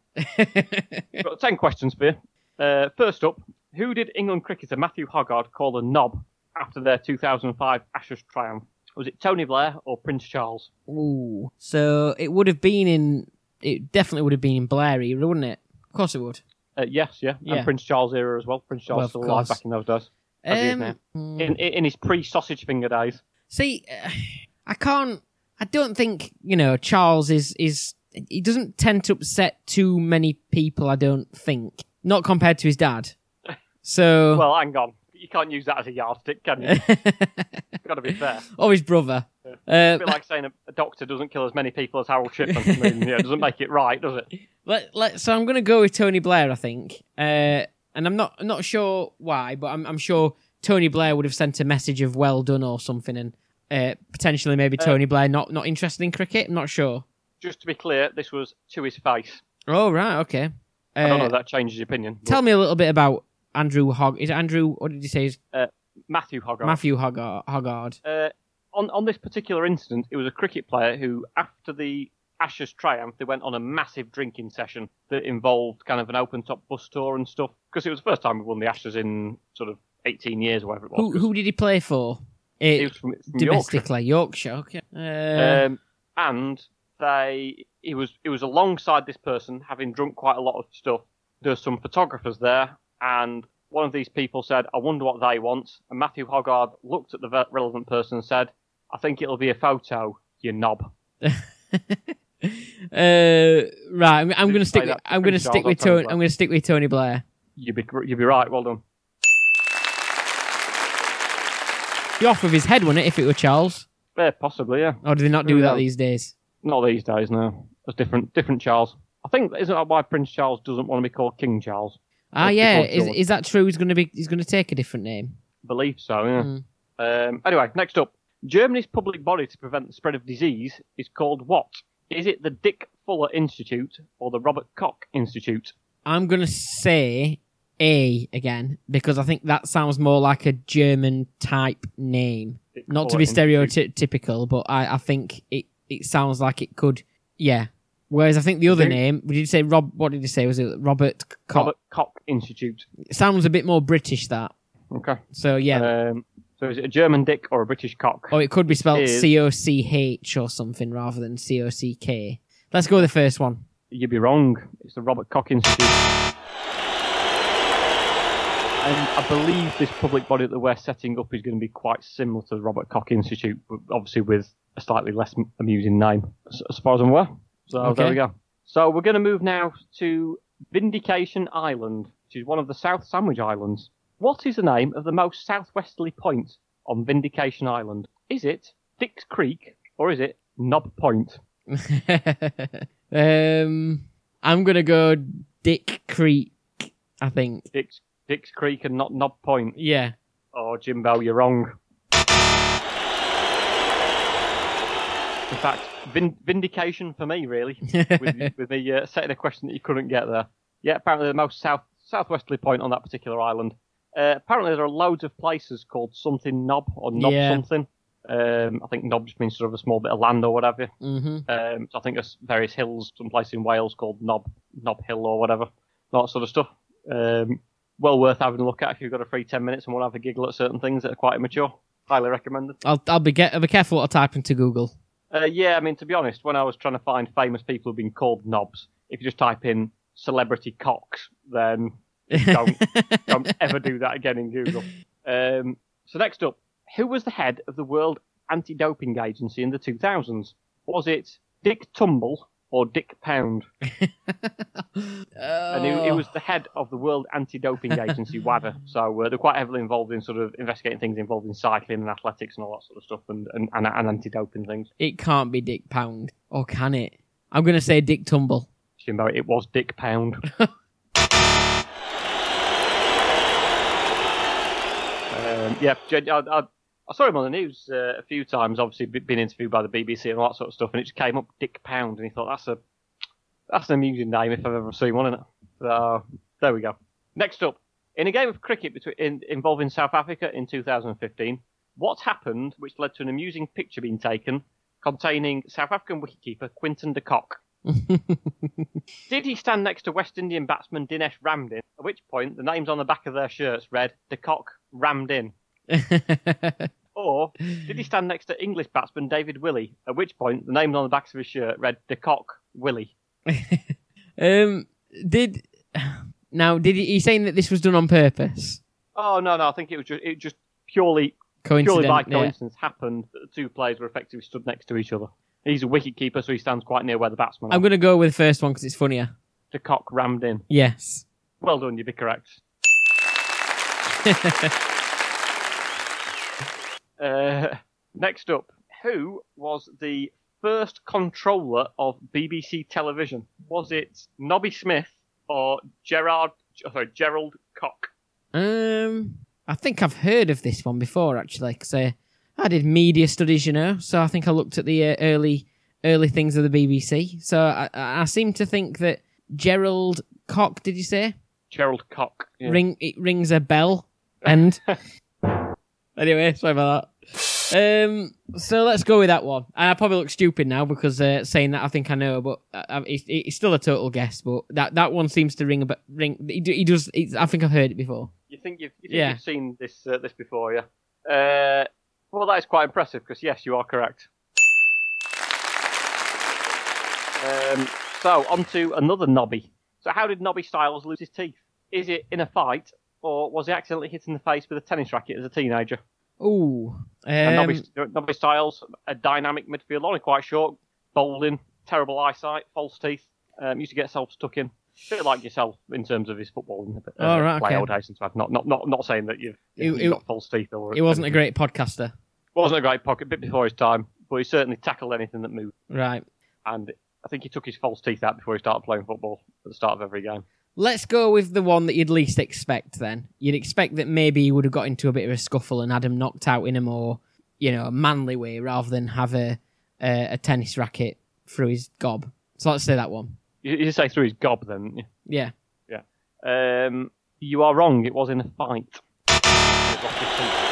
[LAUGHS] Got ten questions for you. Uh, first up, who did England cricketer Matthew Hoggard call a knob after their 2005 Ashes triumph? Was it Tony Blair or Prince Charles? Ooh. So it would have been in. It definitely would have been in Blair era, wouldn't it? Of course it would. Uh, yes, yeah, Yeah. and Prince Charles era as well. Prince Charles Well, still alive back in those days. As he is Um, mm, In, in his pre-sausage finger days. see, uh, I can't. I don't think you know Charles is is. He doesn't tend to upset too many people. I don't think. Not compared to his dad. [LAUGHS] So. Well, hang on. You can't use that as a yardstick, can you? [LAUGHS] Got to be fair. or his brother. Uh, It's a bit like saying a, a doctor doesn't kill as many people as Harold Shipman. I mean, yeah, it doesn't make it right, does it? [LAUGHS] let, let, so I'm going to go with Tony Blair, I think. Uh, and I'm not not sure why, but I'm, I'm sure Tony Blair would have sent a message of well done or something, and uh, potentially maybe Tony Blair not, not interested in cricket. I'm not sure. Just to be clear, this was to his face. Oh right, okay. Uh, I don't know if that changes your opinion. Tell me a little bit about Andrew Hog. Is it Andrew? What did you say? Is Matthew Hoggard. Matthew Hoggard? Hoggard. uh, on on this particular incident, it was a cricket player who, after the Ashes triumph, they went on a massive drinking session that involved kind of an open top bus tour and stuff. Because it was the first time we won the Ashes in sort of 18 years or whatever it was. Who who did he play for? It, Uh, was from, from Yorkshire. domestically, Yorkshire. Okay. Uh, Um, and they, he was, he was alongside this person, having drunk quite a lot of stuff. There's some photographers there, and one of these people said, "I wonder what they want." And Matthew Hoggard looked at the relevant person and said, "I think it'll be a photo, you knob." [LAUGHS] Uh, right, I'm, I'm going to stick. With, I'm going to stick with Tony. Blair? I'm going to stick with Tony Blair. You'd be, you'd be right. Well done. Be off with his head, wouldn't it, if it were Charles? Yeah, possibly. Yeah. Or do they not do Who that knows? these days? Not these days. No, it's different. Different Charles. I think isn't that why Prince Charles doesn't want to be called King Charles? Ah, yeah. Is, is that true? He's going to be. He's going to take a different name. believe so. Yeah. Mm. Um, anyway, next up, Germany's public body to prevent the spread of disease is called what? Is it the Dick Fuller Institute or the Robert Koch Institute? I'm going to say A again because I think that sounds more like a German type name. Dick Not to Fuller be Institute. stereotypical, but I, I think it, it sounds like it could. Yeah. Whereas I think the other name, did you say Rob? What did you say? Was it Robert? Koch? Robert Koch Institute. It sounds a bit more British. That. Okay. So yeah. Um, so is it a German Dick or a British cock? Oh, it could be spelled C O C H or something rather than C O C K. Let's go with the first one. You'd be wrong. It's the Robert Koch Institute. And I believe this public body that we're setting up is going to be quite similar to the Robert Koch Institute, but obviously with a slightly less amusing name, as far as I'm aware. So Okay. there we go. So we're going to move now to Vindication Island, which is one of the South Sandwich Islands. What is the name of the most southwesterly point on Vindication Island? Is it Dix Creek or is it Knob Point? [LAUGHS] um, I'm gonna go Dick Creek. I think. Dix, Dix Creek and not Knob Point. Yeah. Oh, Jimbo, you're wrong. In fact, vin- vindication for me, really, [LAUGHS] with, with me uh, setting a question that you couldn't get there. Yeah, apparently the most south southwesterly point on that particular island. Uh, apparently there are loads of places called something knob or knob Yeah. something. Um, I think knob just means sort of a small bit of land or whatever. hmm Um, so I think there's various hills, some place in Wales called Knob Knob Hill or whatever, that sort of stuff. Um, well worth having a look at if you've got a free ten minutes and want to have a giggle at certain things that are quite immature. Highly recommended. I'll I'll be get I'll be careful what I type into Google. Uh, yeah, I mean to be honest, when I was trying to find famous people who've been called knobs, if you just type in celebrity cocks, then don't [LAUGHS] don't ever do that again in Google. Um, so next up, who was the head of the World Anti-Doping Agency in the 2000s? Was it Dick Tumble or Dick Pound? [LAUGHS] And he, he Oh. was the head of the World Anti-Doping [LAUGHS] Agency, WADA. So uh, they're quite heavily involved in sort of investigating things involving cycling and athletics and all that sort of stuff, and, and, and, and anti-doping things. It can't be Dick Pound, or can it? I'm gonna say Dick Tumble. Jimbo, it was Dick Pound. [LAUGHS] um, yeah, I, I, I saw him on the news uh, a few times. Obviously, be- been interviewed by the BBC and all that sort of stuff, and it just came up Dick Pound, and he thought that's a that's an amusing name if I've ever seen one. Isn't it? So there we go. Next up, in a game of cricket between, in, involving South Africa in 2015, what happened which led to an amusing picture being taken containing South African wicketkeeper Quinton de Kock? [LAUGHS] Did he stand next to West Indian batsman Denesh Ramdin? At which point, the names on the back of their shirts read "De Kock rammed in." [LAUGHS] Or did he stand next to English batsman David Willey? At which point, the names on the backs of his shirt read "De Kock Willie." [LAUGHS] um, did now did he, he saying that this was done on purpose? Oh no, no, I think it was just it just purely purely by yeah. coincidence happened that the two players were effectively stood next to each other. He's a wicket keeper, so he stands quite near where the batsman. I'm gonna go with the first one because it's funnier. De Kock rammed in. Yes. Well done, you'd be correct. [LAUGHS] Uh, [LAUGHS] next up, who was the first controller of BBC television? Was it Nobby Smith or Gerard? Sorry, Gerald Cock? Um, I think I've heard of this one before actually because uh, I did media studies, you know. So I think I looked at the uh, early early things of the BBC. So I, I I seem to think that Gerald Cock, did you say? Gerald Cock. yeah. Ring it rings a bell. And [LAUGHS] anyway, sorry about that. Um, so let's go with that one. And I probably look stupid now because uh, saying that I think I know, but uh, it's, it's still a total guess. But that, that one seems to ring a bit. Ring. He, he does. It's, I think I've heard it before. You think you've, you think Yeah. you've seen this uh, this before, yeah? Uh, well, that is quite impressive because yes, you are correct. Um, so on to another Nobby. So how did Nobby Stiles lose his teeth? Is it in a fight, or was he accidentally hit in the face with a tennis racket as a teenager? Ooh. And Um, Nobby, Nobby Stiles, a dynamic midfielder, only quite short, bowling, terrible eyesight, false teeth. Um, used to get himself stuck in. bit like yourself in terms of his footballing. Uh, Oh, right, play, okay. I would hasten to. Not, not, not, not saying that you've, you've it- got false teeth. Or he wasn't a great podcaster. wasn't a great pocket, bit before his time, but he certainly tackled anything that moved. Right. And I think he took his false teeth out before he started playing football at the start of every game. Let's go with the one that you'd least expect then. You'd expect that maybe he would have got into a bit of a scuffle and had him knocked out in a more, you know, manly way rather than have a, a, a tennis racket through his gob. So let's say that one. You, you say through his gob, then. didn't? Yeah. Um, you are wrong. It was in a fight. He lost his teeth.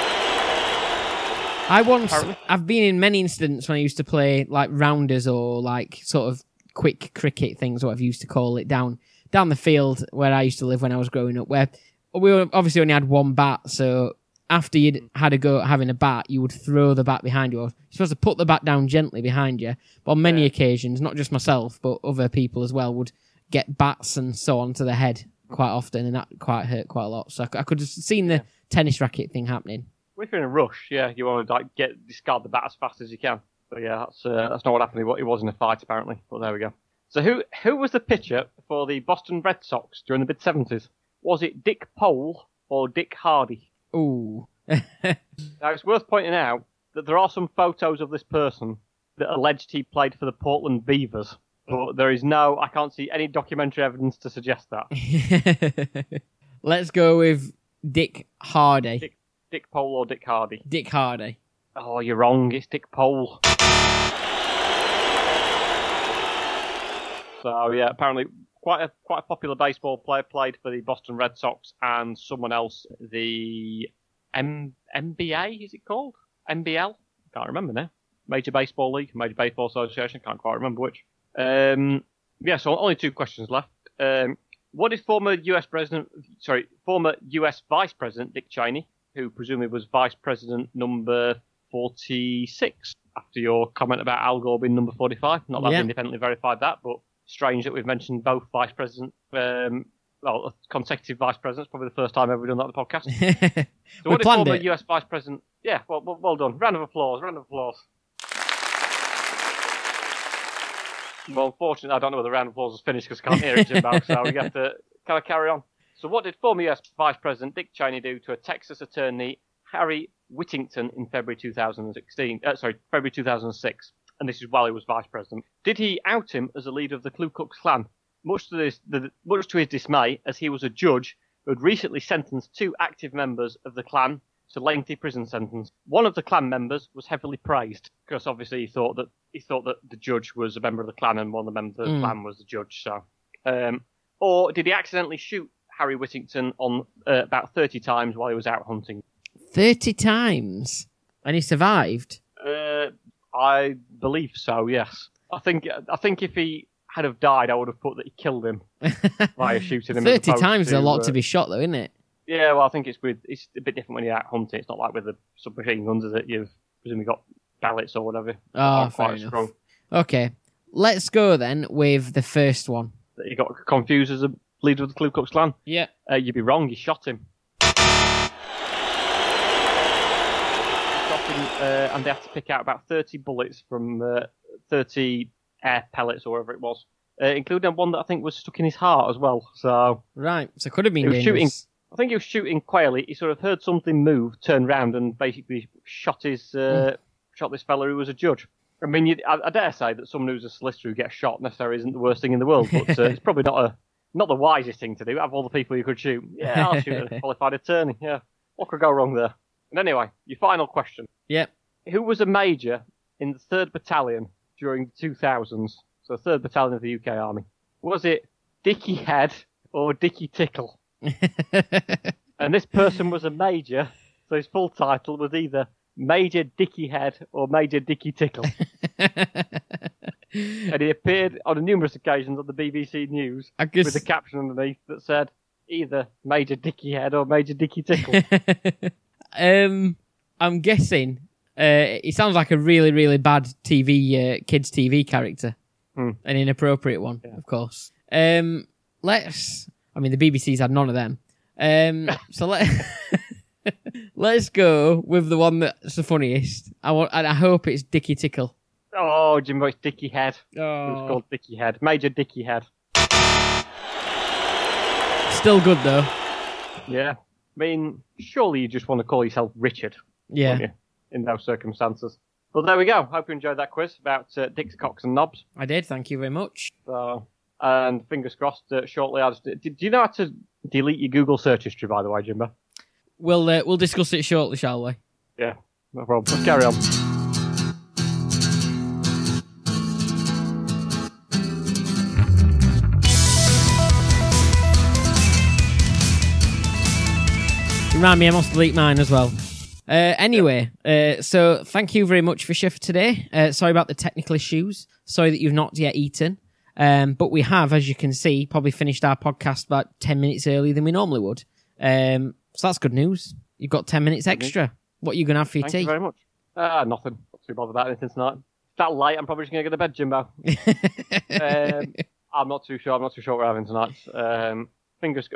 I once, Apparently. I've been in many incidents when I used to play like rounders or like sort of quick cricket things, whatever you used to call it, down down the field where I used to live when I was growing up. Where we obviously only had one bat, so after you'd had a go at having a bat, you would throw the bat behind you. You're supposed to put the bat down gently behind you. But on many Yeah. occasions, not just myself, but other people as well, would get bats and so on to the head quite often, and that quite hurt quite a lot. So I, could have seen the Yeah. tennis racket thing happening. If you're in a rush, yeah, you want to like get discard the bat as fast as you can. But yeah, that's uh, that's not what happened. It It was in a fight apparently. But there we go. So who who was the pitcher for the Boston Red Sox during the mid seventies? Was it Dick Pole or Dick Hardy? Ooh. [LAUGHS] Now it's worth pointing out that there are some photos of this person that alleged he played for the Portland Beavers, but there is no, I can't see any documentary evidence to suggest that. [LAUGHS] Let's go with Dick Hardy. Dick- Dick Pole or Dick Hardy? Dick Hardy. Oh, you're wrong. It's Dick Pole. So yeah, apparently quite a quite a popular baseball player. Played for the Boston Red Sox and someone else, the M- MBA is it called? MBL? Can't remember now. Major Baseball League, Major Baseball Association. Can't quite remember which. Um, yeah, so only two questions left. Um, what did former U.S. President, sorry, former U.S. Vice President Dick Cheney, who presumably was Vice President number 46, after your comment about Al Gore being number 45, not that Yeah. I've independently verified that, but strange that we've mentioned both Vice President, um, well, consecutive Vice Presidents, probably the first time ever we've done that on the podcast. [LAUGHS] So We what did planned former it. US Vice President? Yeah, well, well, well done. Round of applause. Round of applause. Well, unfortunately, I don't know whether the round of applause is finished because I can't hear it, Jimbo. so we have to [LAUGHS] kind of carry on. So, what did former US Vice President Dick Cheney do to a Texas attorney, Harry Whittington, in February 2016? Uh, sorry, February 2006. And this is while he was Vice President. Did he out him as a leader of the Ku Klux Klan? Much to this, the, much to his dismay, as he was a judge who had recently sentenced two active members of the Klan to lengthy prison sentence. One of the Klan members was heavily praised because obviously he thought that he thought that the judge was a member of the Klan and one of the members of the Mm. Klan was the judge. So, um, or did he accidentally shoot Harry Whittington on uh, about thirty times while he was out hunting? 30 times. And he survived. Uh, I believe so. Yes, I think I think if he had have died, I would have put that he killed him [LAUGHS] by shooting him. 30 times is a lot uh, to be shot, though, isn't it? Yeah, well, I think it's with it's a bit different when you're out hunting. It's not like with the submachine guns, is it? You've presumably got pellets or whatever. Oh, fair enough. strong. Okay. Let's go then with the first one. That you got confused as a leader of the Ku Klux Klan. Yeah. Uh, you'd be wrong. You shot him. Shot uh, and they had to pick out about 30 bullets from uh, 30 air pellets or whatever it was, uh, including one that I think was stuck in his heart as well. So Right. So it could have been was shooting- I think he was shooting quail. He sort of heard something move, turned round, and basically shot his uh, shot this fella who was a judge. I mean, you, I, I dare say that someone who's a solicitor who gets shot necessarily isn't the worst thing in the world, but uh, it's [LAUGHS] probably not a not the wisest thing to do. Have all the people you could shoot, yeah, I'll shoot a [LAUGHS] qualified attorney. Yeah, what could go wrong there? And anyway, your final question: Yep. Who was a major in the Third Battalion during the 2000s? So, Third Battalion of the UK Army. Was it Dickie Head or Dickie Tickle? [LAUGHS] And this person was a major, so his full title was either Major Dickie Head or Major Dickie Tickle. [LAUGHS] and he appeared on numerous occasions on the BBC News I with guess. a caption underneath that said either Major Dickie Head or Major Dickie Tickle. [LAUGHS] um, I'm guessing. Uh, he sounds like a really, really bad TV uh, kids TV character, Hmm. an inappropriate one, Yeah. of course. Um, let's. I mean, the BBC's had none of them. Um, [LAUGHS] so let [LAUGHS] let's go with the one that's the funniest. I want, and I hope it's Dickie Tickle. oh, Jimbo, it's Dickie Head. Oh, called Dickie Head. Major Dickie Head. still good though. Yeah. I mean, surely you just want to call yourself Richard, Yeah. you, in those circumstances. Well, there we go. Hope you enjoyed that quiz about uh, dicks, cocks, and knobs. I did. Thank you very much. So, and fingers crossed, uh, shortly I'll just. Do, do you know how to delete your Google search history, by the way, Jimbo? We'll uh, we'll discuss it shortly, shall we? Yeah, no problem. Let's carry on. Remind me, I must delete mine as well. Uh, anyway, uh, so thank you very much for shift today. Uh, sorry about the technical issues. Sorry that you've not yet eaten. Um, but we have, as you can see, probably finished our podcast about 10 minutes earlier than we normally would. Um, so that's good news. You've got 10 minutes extra. What are you going to have for your tea? Thank tea? you very much. Ah, nothing. Not too bothered about anything tonight. That late, I'm probably just going to go to bed, Jimbo. [LAUGHS] um, I'm not too sure. I'm not too sure what we're having tonight. Um, fingers.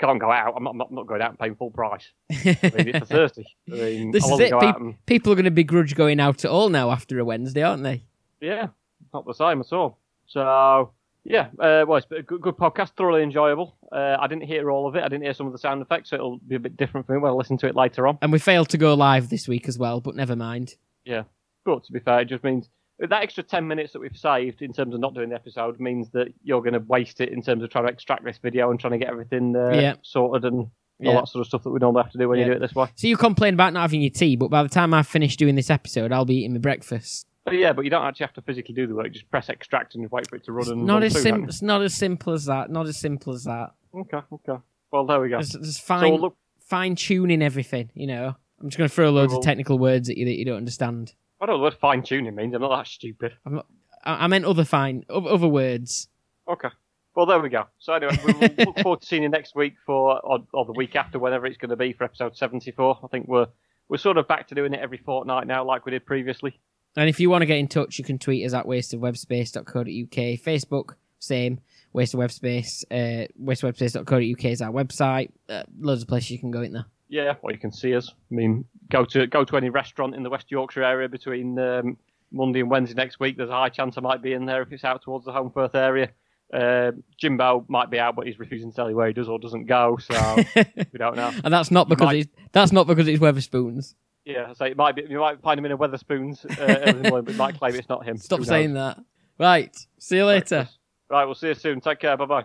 We can't go out. I'm not, I'm not, I'm not going out and paying full price. [LAUGHS] I mean, it's a Thursday. I mean, This is it. go Pe- out and- people are going to begrudge going out at all now after a Wednesday, aren't they? Yeah, not the same at all. So yeah, uh, well, it's a good, good podcast, thoroughly enjoyable. Uh, I didn't hear all of it. I didn't hear some of the sound effects, so it'll be a bit different for me when I listen to it later on. And we failed to go live this week as well, but never mind. Yeah, but to be fair, it just means that extra ten minutes that we've saved in terms of not doing the episode means that you're going to waste it in terms of trying to extract this video and trying to get everything uh, Yeah. sorted and all Yeah. that sort of stuff that we normally have to do when Yeah. you do it this way. So you complain about not having your tea, but by the time I've finished doing this episode, I'll be eating my breakfast. But yeah, but you don't actually have to physically do the work. Just press extract and wait for it to run. It's and not run as through, It's not as simple as that. Not as simple as that. Okay, okay. Well, there we go. There's So fine we'll look. fine tuning everything. You know, I'm just going to throw loads of technical words at you that you don't understand. I don't know what fine tuning means. I'm not that stupid. I, I meant other fine other words. Okay. Well, there we go. So anyway, we will look [LAUGHS] forward to seeing you next week for, or, or the week after, whenever it's going to be for episode 74. I think we're we're sort of back to doing it every fortnight now, like we did previously. And if you want to get in touch, you can tweet us at wasteofwebspace.co.uk. Facebook, same. Waste of Webspace. Uh, wasteofwebspace.co.uk is our website. Uh, loads of places you can go in there. Yeah, well, you can see us. I mean, go to go to any restaurant in the West Yorkshire area between um, Monday and Wednesday next week. There's a high chance I might be in there if it's out towards the Holmfirth area. Uh, Jimbo might be out, but he's refusing to tell you where he does or doesn't go, so [LAUGHS] we don't know. and that's not because might- it's that's not because it's Wetherspoons. Yeah, so it might be you might find him in a Wetherspoons, uh, morning, but might claim it's not him. Stop Who knows? saying that. Right. See you later. Right, we'll see you soon. Take care. Bye bye.